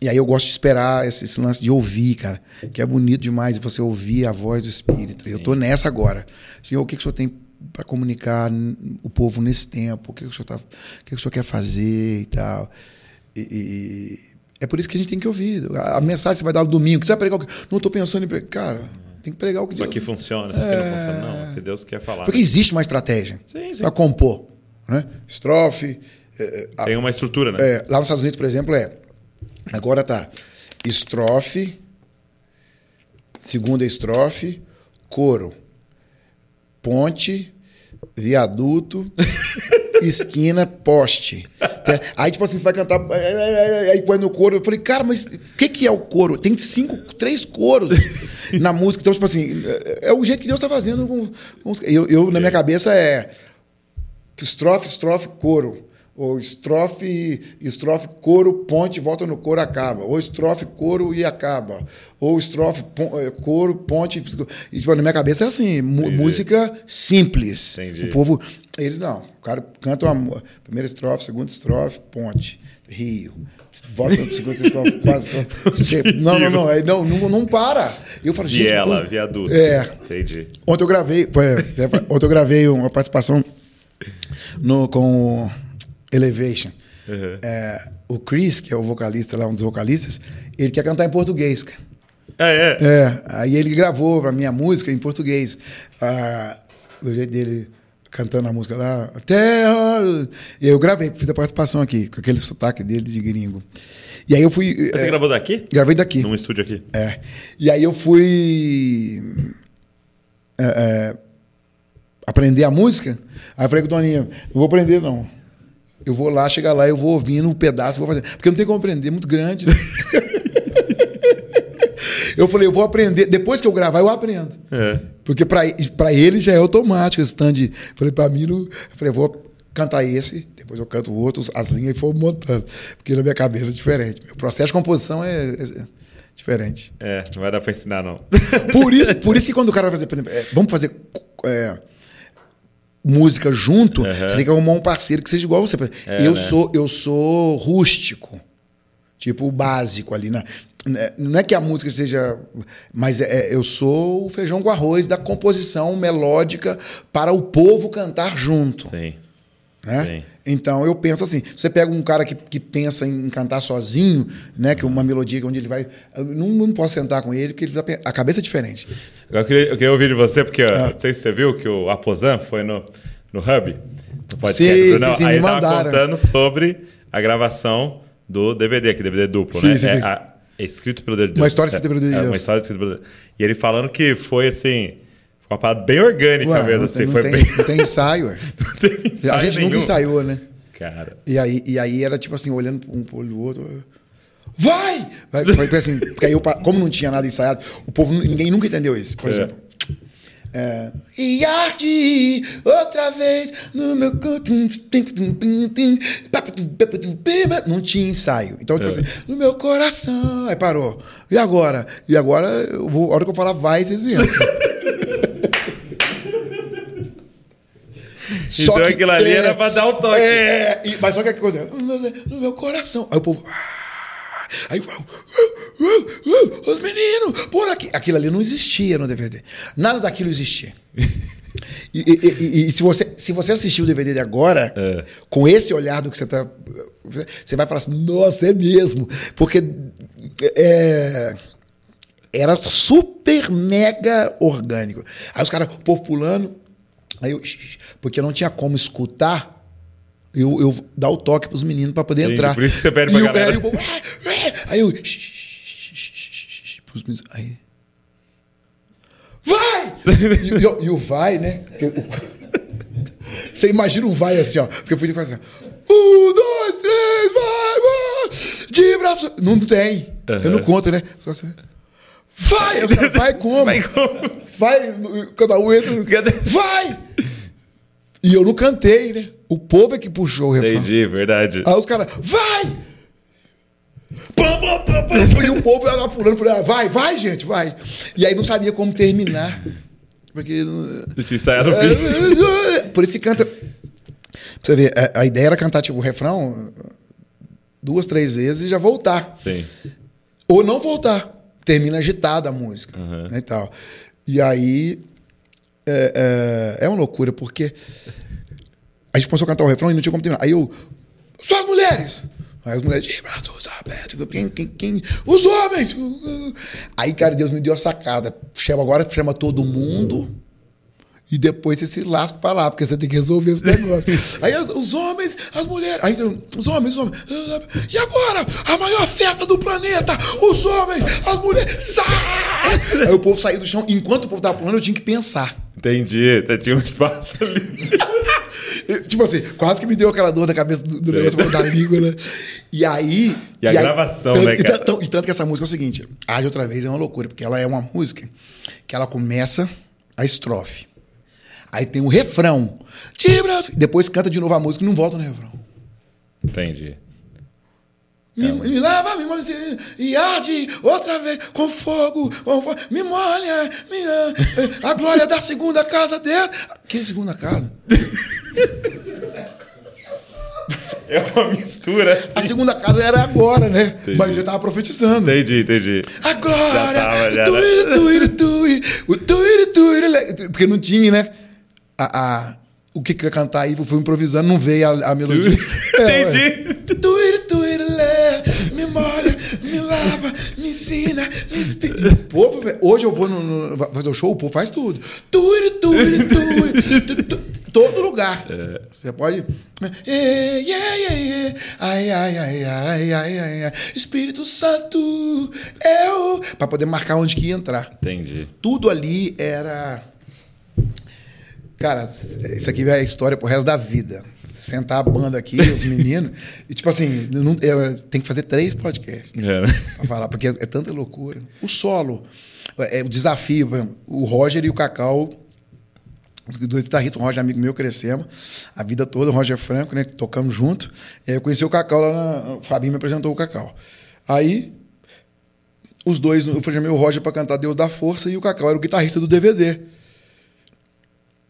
C: e aí eu gosto de esperar esse, esse, lance de ouvir, cara, que é bonito demais você ouvir a voz do Espírito. Sim. Eu tô nessa agora. Senhor, o que, que o senhor tem para comunicar o povo nesse tempo? O que, que, o, senhor tá, o que, que o senhor quer fazer e tal? E, e, é por isso que a gente tem que ouvir. A, a mensagem você vai dar no domingo, que você vai pregar o que. Não estou pensando em pregar. Cara, tem que pregar o que
A: Isso
C: Deus...
A: aqui funciona, isso aqui é... não funciona. Não, o que Deus quer falar.
C: Porque existe uma estratégia para compor. Né? Estrofe.
A: É, é tem uma estrutura, né?
C: É, lá nos Estados Unidos, por exemplo, é Agora tá estrofe, segunda estrofe, coro, ponte, viaduto, esquina, poste. Aí, tipo assim, você vai cantar. Aí põe no coro. Eu falei, cara, mas o que, que é o coro? Tem cinco, três coros na música. Então, tipo assim, é, é o jeito que Deus está fazendo. Com, com eu, eu, na minha cabeça, é estrofe, estrofe, coro. Ou estrofe, estrofe, coro, ponte, volta no coro, acaba. Ou estrofe, coro e acaba. Ou estrofe, eh, coro, ponte. E, tipo, na minha cabeça é assim, música simples.
A: Entendi.
C: O povo. Eles não. O cara canta uma primeira estrofe, segunda estrofe, ponte, rio. Volta no segunda estrofe, quase estrofe. Não, não, não, não, não, não para. Eu falo, gente.
A: Viela, como... viaduto.
C: É.
A: Entendi.
C: Ontem eu gravei, ontem eu gravei uma participação no, com Elevation. Uhum. É, o Chris, que é o vocalista lá, um dos vocalistas, ele quer cantar em português, cara.
A: Ah, é?
C: É. Aí ele gravou pra minha música em português. Ah, do jeito dele cantando a música lá. E eu gravei, fiz a participação aqui, com aquele sotaque dele de gringo. E aí eu fui.
A: Você é, gravou daqui?
C: Gravei daqui.
A: Num estúdio aqui.
C: É. E aí eu fui. É, é, aprender a música. Aí eu falei com o Toninho, não vou aprender não. Eu vou lá, chegar lá, eu vou ouvindo um pedaço, vou fazer. Porque não tem como aprender, é muito grande. Né? eu falei, eu vou aprender. Depois que eu gravar, eu aprendo. É. Porque para ele já é automático esse stand. De... Falei, para mim, não... eu falei, eu vou cantar esse, depois eu canto outros, as linhas e for montando. Porque na minha cabeça é diferente. O processo de composição é, é diferente.
A: É, não vai dar para ensinar, não.
C: por, isso, por isso que quando o cara vai fazer, por exemplo, é, vamos fazer. É, música junto, uhum. você tem que arrumar um parceiro que seja igual a você. É, eu, né? sou, eu sou rústico, tipo o básico ali. Né? Não é que a música seja. Mas é, é, eu sou o feijão com arroz da composição melódica para o povo cantar junto.
A: Sim.
C: Né? Então eu penso assim: você pega um cara que, que pensa em cantar sozinho, né? Que é uma melodia onde ele vai. Eu não, não posso sentar com ele, porque ele tá, a cabeça é diferente.
A: Eu queria, eu queria ouvir de você, porque
C: Ah.
A: ó, não sei se você viu que o Aposan foi no, no Hub, no podcast
C: Sim,
A: do Brunão.
C: sim, sim,
A: Aí
C: me
A: ele
C: mandaram.
A: contando sobre a gravação do DVD, que DVD duplo,
C: Sim,
A: né?
C: sim,
A: é,
C: sim.
A: a- é escrito pelo Deus.
C: Uma história escrita pelo Deus.
A: É, uma história escrita pelo Deus. E ele falando que foi assim. Uma parada bem orgânica
C: Ué,
A: mesmo,
C: não,
A: assim.
C: não,
A: foi
C: tem,
A: bem.
C: não tem ensaio, ué.
A: não teve ensaio
C: A gente nunca
A: nenhum.
C: ensaiou, né?
A: Cara.
C: E aí, e aí era tipo assim, olhando um pro olho do outro. Vai! Vai, porque assim, porque aí eu, como não tinha nada ensaiado, o povo, ninguém nunca entendeu isso. Por
A: É.
C: exemplo. É, e arde outra vez no meu canto. Não tinha ensaio. Então, tipo
A: É.
C: assim, no meu coração. Aí parou. E agora? E agora, eu vou, a hora que eu falar vai, vocês entram.
A: Então aquilo ali era pra dar o toque.
C: É, e- mas só que a coisa, no meu coração. Aí o povo. "Ah", Aí, uau, uau, uau, os meninos, por aqui. Aquilo ali não existia no DVD. Nada daquilo existia. E, e- e- se, você, se você assistiu o DVD de agora,
A: É.
C: com esse olhar do que você tá. Você vai falar assim, nossa, é mesmo. Porque é, era super mega orgânico. Aí os caras, o povo pulando. Aí eu, porque não tinha como escutar, eu, eu dar o toque pros meninos para poder
A: Entendi,
C: entrar.
A: por isso que você pede
C: E
A: pra
C: o-
A: galera.
C: Aí, o "Ah, ah", aí eu. "Shh, shh, shh, shh, shh", pros meninos, aí. Vai! E, e o- e o vai, né? O- Você imagina um vai assim, ó. Porque eu podia fazer assim. Um, dois, três, vai, vai! De braço. Não tem. Eu não conto, né? Só assim. Vai! Eu falo, vai como?
A: Vai como?
C: Vai, cada um entra. Vai! E eu não cantei, né? O povo é que puxou o refrão.
A: Entendi, verdade.
C: Aí os caras, vai! Pam, pam, pam, pam. E o povo lá pulando, falei, ah, vai, vai, gente, vai. E aí não sabia como terminar. Porque.
A: Tinha ensaiado o fim.
C: Por isso que canta. Pra você ver, a, a ideia era cantar tipo o refrão duas, três vezes e já voltar.
A: Sim.
C: Ou não voltar. Termina agitada a música.
A: Uhum.
C: né, e, tal. E aí. É, é, é uma loucura, porque a gente começou a cantar o refrão e não tinha como terminar. Aí eu. Só as mulheres! Aí as mulheres, abertos, quem, quem, quem? Os homens! Aí, cara, Deus me deu a sacada. Chama agora, chama todo mundo. E depois você se lasca pra lá, porque você tem que resolver esse negócio. Aí as- os homens, as mulheres. Aí os homens, os homens. E agora? A maior festa do planeta! Os homens, as mulheres. Sai! Aí o povo saiu do chão. Enquanto o povo tava pulando, eu tinha que pensar.
A: Entendi. Até Tinha um espaço ali.
C: Tipo assim, quase que me deu aquela dor na cabeça do, do negócio da língua, né? E aí.
A: E a
C: aí-
A: gravação,
C: tanto,
A: né,
C: e
A: cara?
C: tanto- E tanto que essa música é o seguinte: Age outra vez é uma loucura, porque ela é uma música que ela começa a estrofe. Aí tem o refrão. Braço- Depois canta de novo a música e não volta no refrão.
A: Entendi.
C: Me, me lava, me molha e arde outra vez com fogo, com fogo. Me molha, me, ah, a glória da segunda casa dele. Que segunda casa?
A: É uma mistura.
C: A
A: Assim.
C: segunda casa era agora, né?
A: Entendi.
C: Mas eu tava profetizando.
A: Entendi, entendi.
C: A glória!
A: Já tava, já, né?
C: Porque não tinha, né? A, a- o que que ia cantar aí, fui improvisando, não veio a, a melodia.
A: Entendi.
C: Tui, tui, le, me molha, me lava, me ensina, me inspira. O povo, hoje eu vou no, no- fazer o show, o povo faz tudo. Tui, tui, tui, tu, tu, todo lugar. Você pode. É. Ai, ai, ai, ai, ai, ai, ai. Espírito Santo, eu. Pra poder marcar onde que ia entrar.
A: Entendi.
C: Tudo ali era. Cara, isso aqui é a história pro resto da vida. Sentar a banda aqui, os meninos, e tipo assim, não, tem que fazer três podcasts
A: É,
C: pra falar, porque é, é tanta loucura. O solo, é, o desafio, exemplo, o Roger e o Cacau, os dois guitarristas, o Roger amigo meu, crescemos a vida toda, o Roger Franco, né, tocamos junto. E aí eu conheci o Cacau lá, na, o Fabinho me apresentou o Cacau. Aí, os dois, eu chamei o Roger para cantar Deus da Força e o Cacau era o guitarrista do DVD.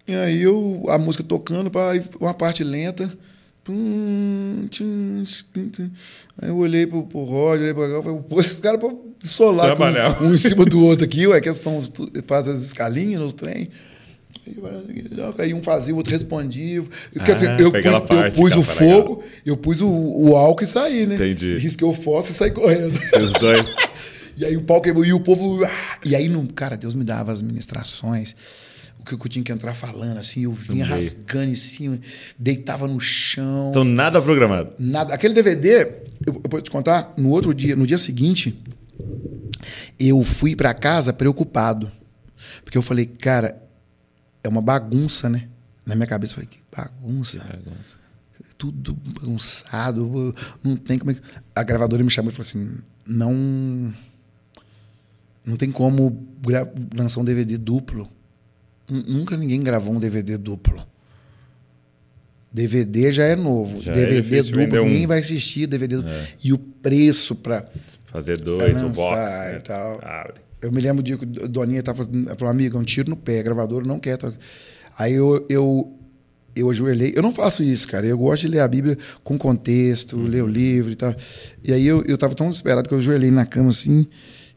C: E aí eu, a música tocando, pá, aí uma parte lenta. Aí eu olhei pro, pro Roger, olhei pro Cacau, falei, pô, esses caras pra solar
A: Trabalhar.
C: um em cima do outro aqui, ué, que eles tão, fazem as escalinhas nos trem. Aí um fazia, o outro respondia.
A: Ah,
C: Quer dizer, eu, pus,
A: a
C: eu
A: parte,
C: pus o
A: foi
C: fogo, eu pus o, o álcool e saí, né?
A: Entendi.
C: Risquei o fósforo e saí correndo.
A: Os dois.
C: E aí o pau quebrou e o povo. ah! E aí, cara, Deus me dava as ministrações. O que eu tinha que entrar falando, assim, eu vinha
A: meio.
C: rasgando em cima, deitava no chão.
A: Então, nada programado.
C: Nada. Aquele DVD, eu, eu te contar, no outro dia, no dia seguinte, eu fui pra casa preocupado. Porque eu falei, cara, é uma bagunça, né? Na minha cabeça, eu falei, que bagunça. Tudo bagunçado, não tem como. que- A gravadora me chamou e falou assim: não. Não tem como lançar um DVD duplo. Nu- Nunca ninguém gravou um DVD duplo. DVD já é novo.
A: Já é
C: DVD
A: vender
C: duplo,
A: um.
C: ninguém vai assistir DVD duplo. E o preço para
A: Fazer dois, o box. né?
C: e tal.
A: Abre.
C: Eu me lembro de que a Doninha tava, falou, amigo, é um tiro no pé, a gravadora não quer. tá?" Aí eu, eu, eu ajoelhei. Eu não faço isso, cara. Eu gosto de ler a Bíblia com contexto, ler o livro e tal. E aí eu, eu tava tão desesperado que eu ajoelhei na cama assim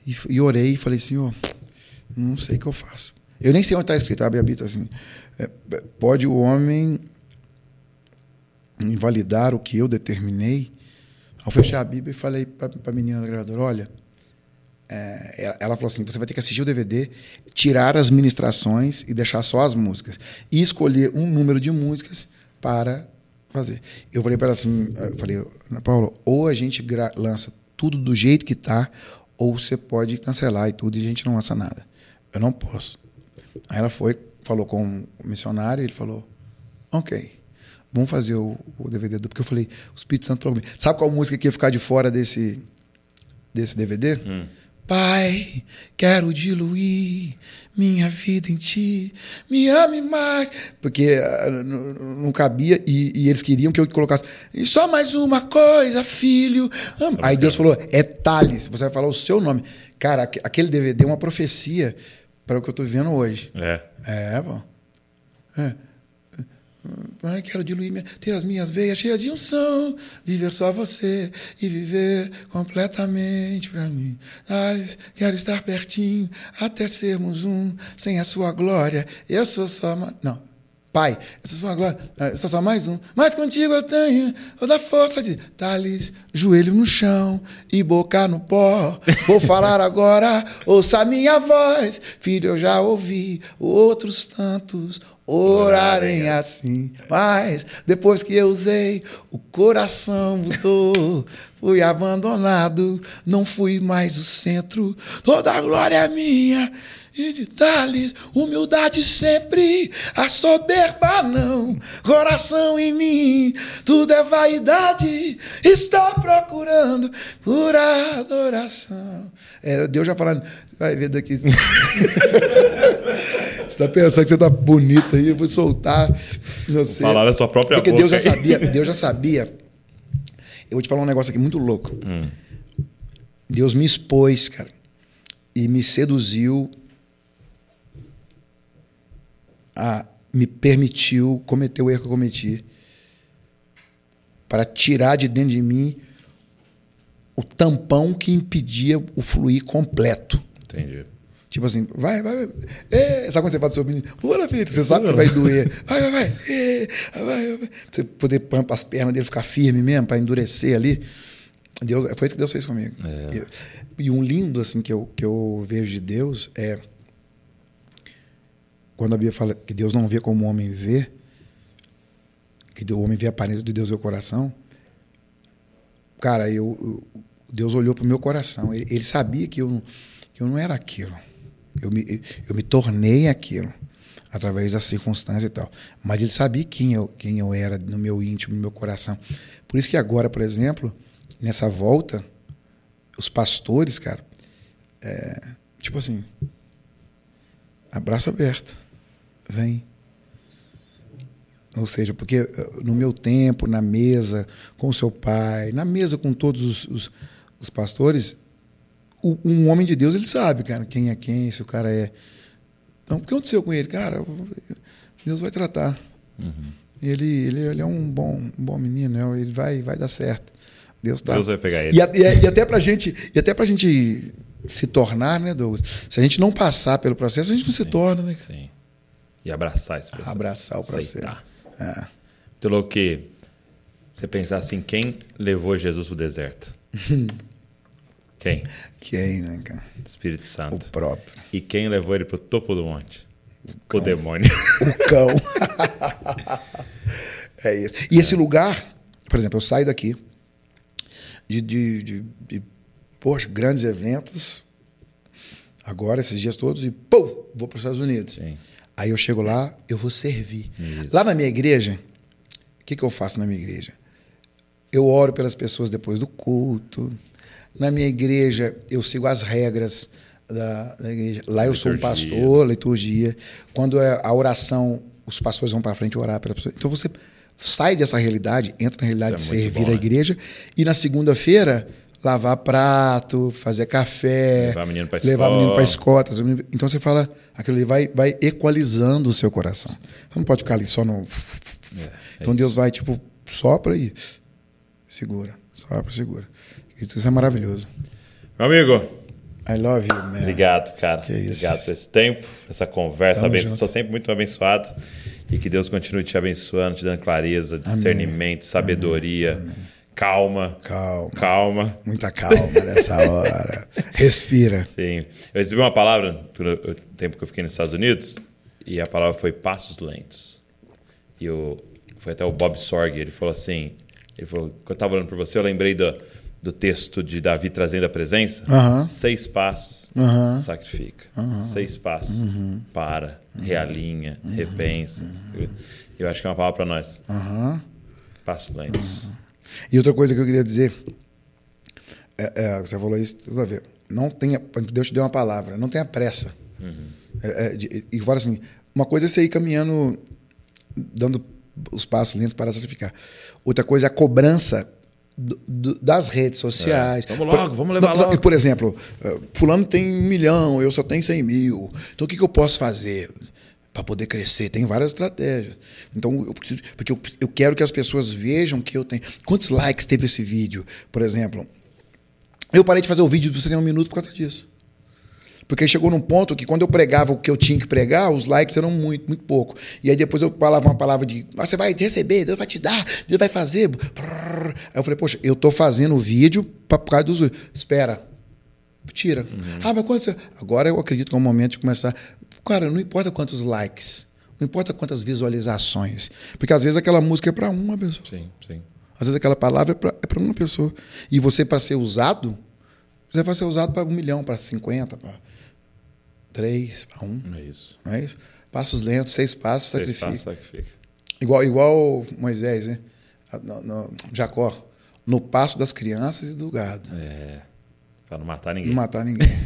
C: e, e orei e falei, Senhor, não sei o que eu faço. Eu nem sei onde está escrito, abre a Bíblia assim. é, pode o homem invalidar o que eu determinei? Ao fechar a Bíblia e falei para a menina da gravadora, olha, é, ela, falou assim: você vai ter que assistir o DVD, tirar as ministrações e deixar só as músicas. E escolher um número de músicas para fazer. Eu falei para ela assim: eu falei, Ana Paula, ou a gente lança tudo do jeito que tá, ou você pode cancelar e tudo e a gente não lança nada. Eu não posso. Aí ela foi, falou com o missionário, ele falou: ok. Vamos fazer o, o DVD do. Porque eu falei, o Espírito Santo falou comigo. Sabe qual música que ia ficar de fora desse, desse DVD? Pai, quero diluir minha vida em ti, me ame mais. Porque n- não cabia e, e eles queriam que eu colocasse. E só mais uma coisa, filho. Amo." Aí Deus falou: é Thales, você vai falar o seu nome. Cara, aque- aquele DVD é uma profecia para o que eu estou vivendo hoje.
A: É.
C: É, pô. É. Pai, quero diluir, minha, ter as minhas veias cheias de unção, viver só você e viver completamente para mim. Ai, quero estar pertinho até sermos um, sem a sua glória. Eu sou só. Não. Pai, eu sou só uma glória, ah, eu sou só mais um. Mas contigo eu tenho toda a força de Thales, joelho no chão e boca no pó. Vou falar agora, ouça a minha voz. Filho, eu já ouvi outros tantos orarem assim. Mas depois que eu usei, o coração mudou. Fui abandonado, não fui mais o centro. Toda a glória é minha. E de dar-lhes humildade sempre, a soberba não, coração em mim, tudo é vaidade, estou procurando por adoração. Era Deus já falando, vai ver daqui. você está pensando que você está bonita aí, eu vou soltar. Não sei.
A: falar da sua própria
C: Porque
A: boca
C: Deus já
A: aí.
C: sabia, Deus já sabia. Eu vou te falar um negócio aqui muito louco. Deus me expôs, cara, e me seduziu a me permitiu cometer o erro que eu cometi para tirar de dentro de mim o tampão que impedia o fluir completo.
A: Entendi.
C: Tipo assim, vai, vai, vai. É, sabe quando você fala do seu menino? Pula, filho, você sabe que vai doer. Vai, vai, vai. É, vai, vai. Pra Você poder pôr as pernas dele ficar firme mesmo, para endurecer ali. Deus, foi isso que Deus fez comigo.
A: É.
C: Eu- e um lindo assim que eu, que eu vejo de Deus é quando a Bíblia fala que Deus não vê como o homem vê, que o homem vê a aparência de Deus e o coração. Cara, eu, eu- Deus olhou para o meu coração. Ele, ele sabia que eu, não- que eu não era aquilo. Eu me, eu me tornei aquilo através das circunstâncias e tal. Mas ele sabia quem eu, quem eu era no meu íntimo, no meu coração. Por isso que agora, por exemplo, nessa volta, os pastores, cara, é, tipo assim, abraço aberto, vem. Ou seja, porque eh, no meu tempo, na mesa com o seu pai, na mesa com todos os, os, os pastores, o- um homem de Deus, ele sabe, cara, quem é quem, se o cara é. Então, o que aconteceu com ele? Cara, Deus vai tratar. Ele, ele, ele é um bom, um bom menino, né? ele vai, vai dar certo. Deus tá.
A: Deus vai pegar ele.
C: E, e a- e até pra gente, e até pra gente se tornar, né, Douglas? Se a gente não passar pelo processo, a gente não se torna, né?
A: Sim. E abraçar esse processo.
C: Abraçar o processo.
A: Aceitar.
C: É.
A: Que você pensar assim, quem levou Jesus pro deserto? quem?
C: Quem, né, cara?
A: Espírito
C: O
A: Santo.
C: próprio.
A: E quem levou ele pro topo do monte? O demônio.
C: O cão. é isso. E esse lugar, por exemplo, eu saio daqui de, de, de, de, poxa, grandes eventos, agora, esses dias todos, e pum, vou para os Estados Unidos.
A: Sim.
C: Aí eu chego lá, eu vou servir. Lá na minha igreja, o que, que eu faço na minha igreja? Eu oro pelas pessoas depois do culto. Na minha igreja, eu sigo as regras da, da igreja. Lá eu sou um pastor, liturgia. Quando é a oração, os pastores vão para frente orar pela pessoa. Então você sai dessa realidade, entra na realidade
A: Isso
C: de
A: é
C: servir
A: bom,
C: a
A: né?
C: igreja. E na segunda-feira, lavar prato, fazer café,
A: Levar menino pra
C: levar menino para
A: escola.
C: Então você fala, aquilo ali vai, vai equalizando o seu coração. Você não pode ficar ali só no. então Deus vai, tipo, sopra e segura. Sopra, segura. Isso é maravilhoso.
A: Meu amigo,
C: I love you, man.
A: Obrigado, cara.
C: Que isso.
A: Obrigado por esse tempo, por essa conversa. Abenço-. Sou sempre muito abençoado. E que Deus continue te abençoando, te dando clareza, discernimento, sabedoria, calma.
C: Calma.
A: Calma.
C: Muita calma nessa hora. Respira.
A: Sim. Eu recebi uma palavra no tempo que eu fiquei nos Estados Unidos e a palavra foi passos lentos. E o, foi até o Bob Sorg, ele falou assim, ele falou, quando eu estava olhando para você, eu lembrei do, do texto de Davi trazendo a presença.
C: Aham.
A: Seis passos,
C: Aham.
A: sacrifica. Seis passos, para, realinha, repensa. Eu, eu acho que é uma palavra para nós. Passos lentos.
C: E outra coisa que eu queria dizer, é, é, você falou isso, tudo a ver. Não tenha, Deus te deu uma palavra, não tenha pressa. É, é, de- e fora assim, uma coisa é você ir caminhando, dando os passos lentos para sacrificar. Outra coisa é a cobrança do- do- das redes sociais.
A: É, vamos logo,
C: Por-
A: vamos levar
C: não,
A: logo.
C: Por exemplo, eh, fulano tem um milhão, eu só tenho 100 mil. Então o que, que eu posso fazer? Para poder crescer, tem várias estratégias. Então, eu preciso, porque eu, eu quero que as pessoas vejam que eu tenho. Quantos likes teve esse vídeo, por exemplo? Eu parei de fazer o vídeo do Você Tem Um Minuto por causa disso. Porque aí chegou num ponto que quando eu pregava o que eu tinha que pregar, os likes eram muito, muito pouco. E aí depois eu falava uma palavra de "Ah, você vai receber, Deus vai te dar, Deus vai fazer. Aí eu falei, poxa, eu tô fazendo o vídeo pra- por causa dos. Espera. Tira. Ah, mas quando você. Agora eu acredito que é o momento de começar. Cara, não importa quantos likes, não importa quantas visualizações. Porque às vezes aquela música é para uma pessoa.
A: Sim, sim.
C: Às vezes aquela palavra é para uma pessoa. E você, para ser usado, você vai ser usado para um milhão, para 50, para três, para um.
A: É isso.
C: Não é isso? Passos lentos, seis passos,
A: Seis
C: sacrifica.
A: passos, sacrifica.
C: Igual, igual Moisés, né? No, no- Jacó. No passo das crianças e do gado.
A: É. Pra não matar ninguém.
C: Não matar ninguém.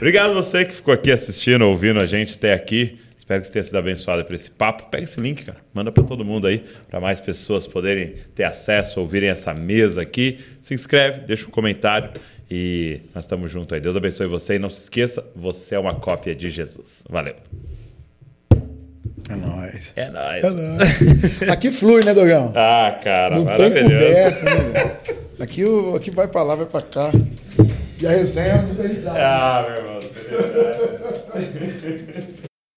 A: Obrigado você que ficou aqui assistindo, ouvindo a gente até aqui. Espero que você tenha sido abençoado por esse papo. Pega esse link, cara. Manda para todo mundo aí, para mais pessoas poderem ter acesso, ouvirem essa mesa aqui. Se inscreve, deixa um comentário e nós estamos juntos aí. Deus abençoe você e não se esqueça, você é uma cópia de Jesus. Valeu.
C: É nóis.
A: É nóis.
C: É nóis. Aqui flui, né, Dogão?
A: Ah, cara,
C: Não tem
A: maravilhoso.
C: conversa, né, velho? Aqui, aqui vai pra lá, vai pra cá. E a resenha é muita risada.
A: Ah, meu irmão. você é verdade.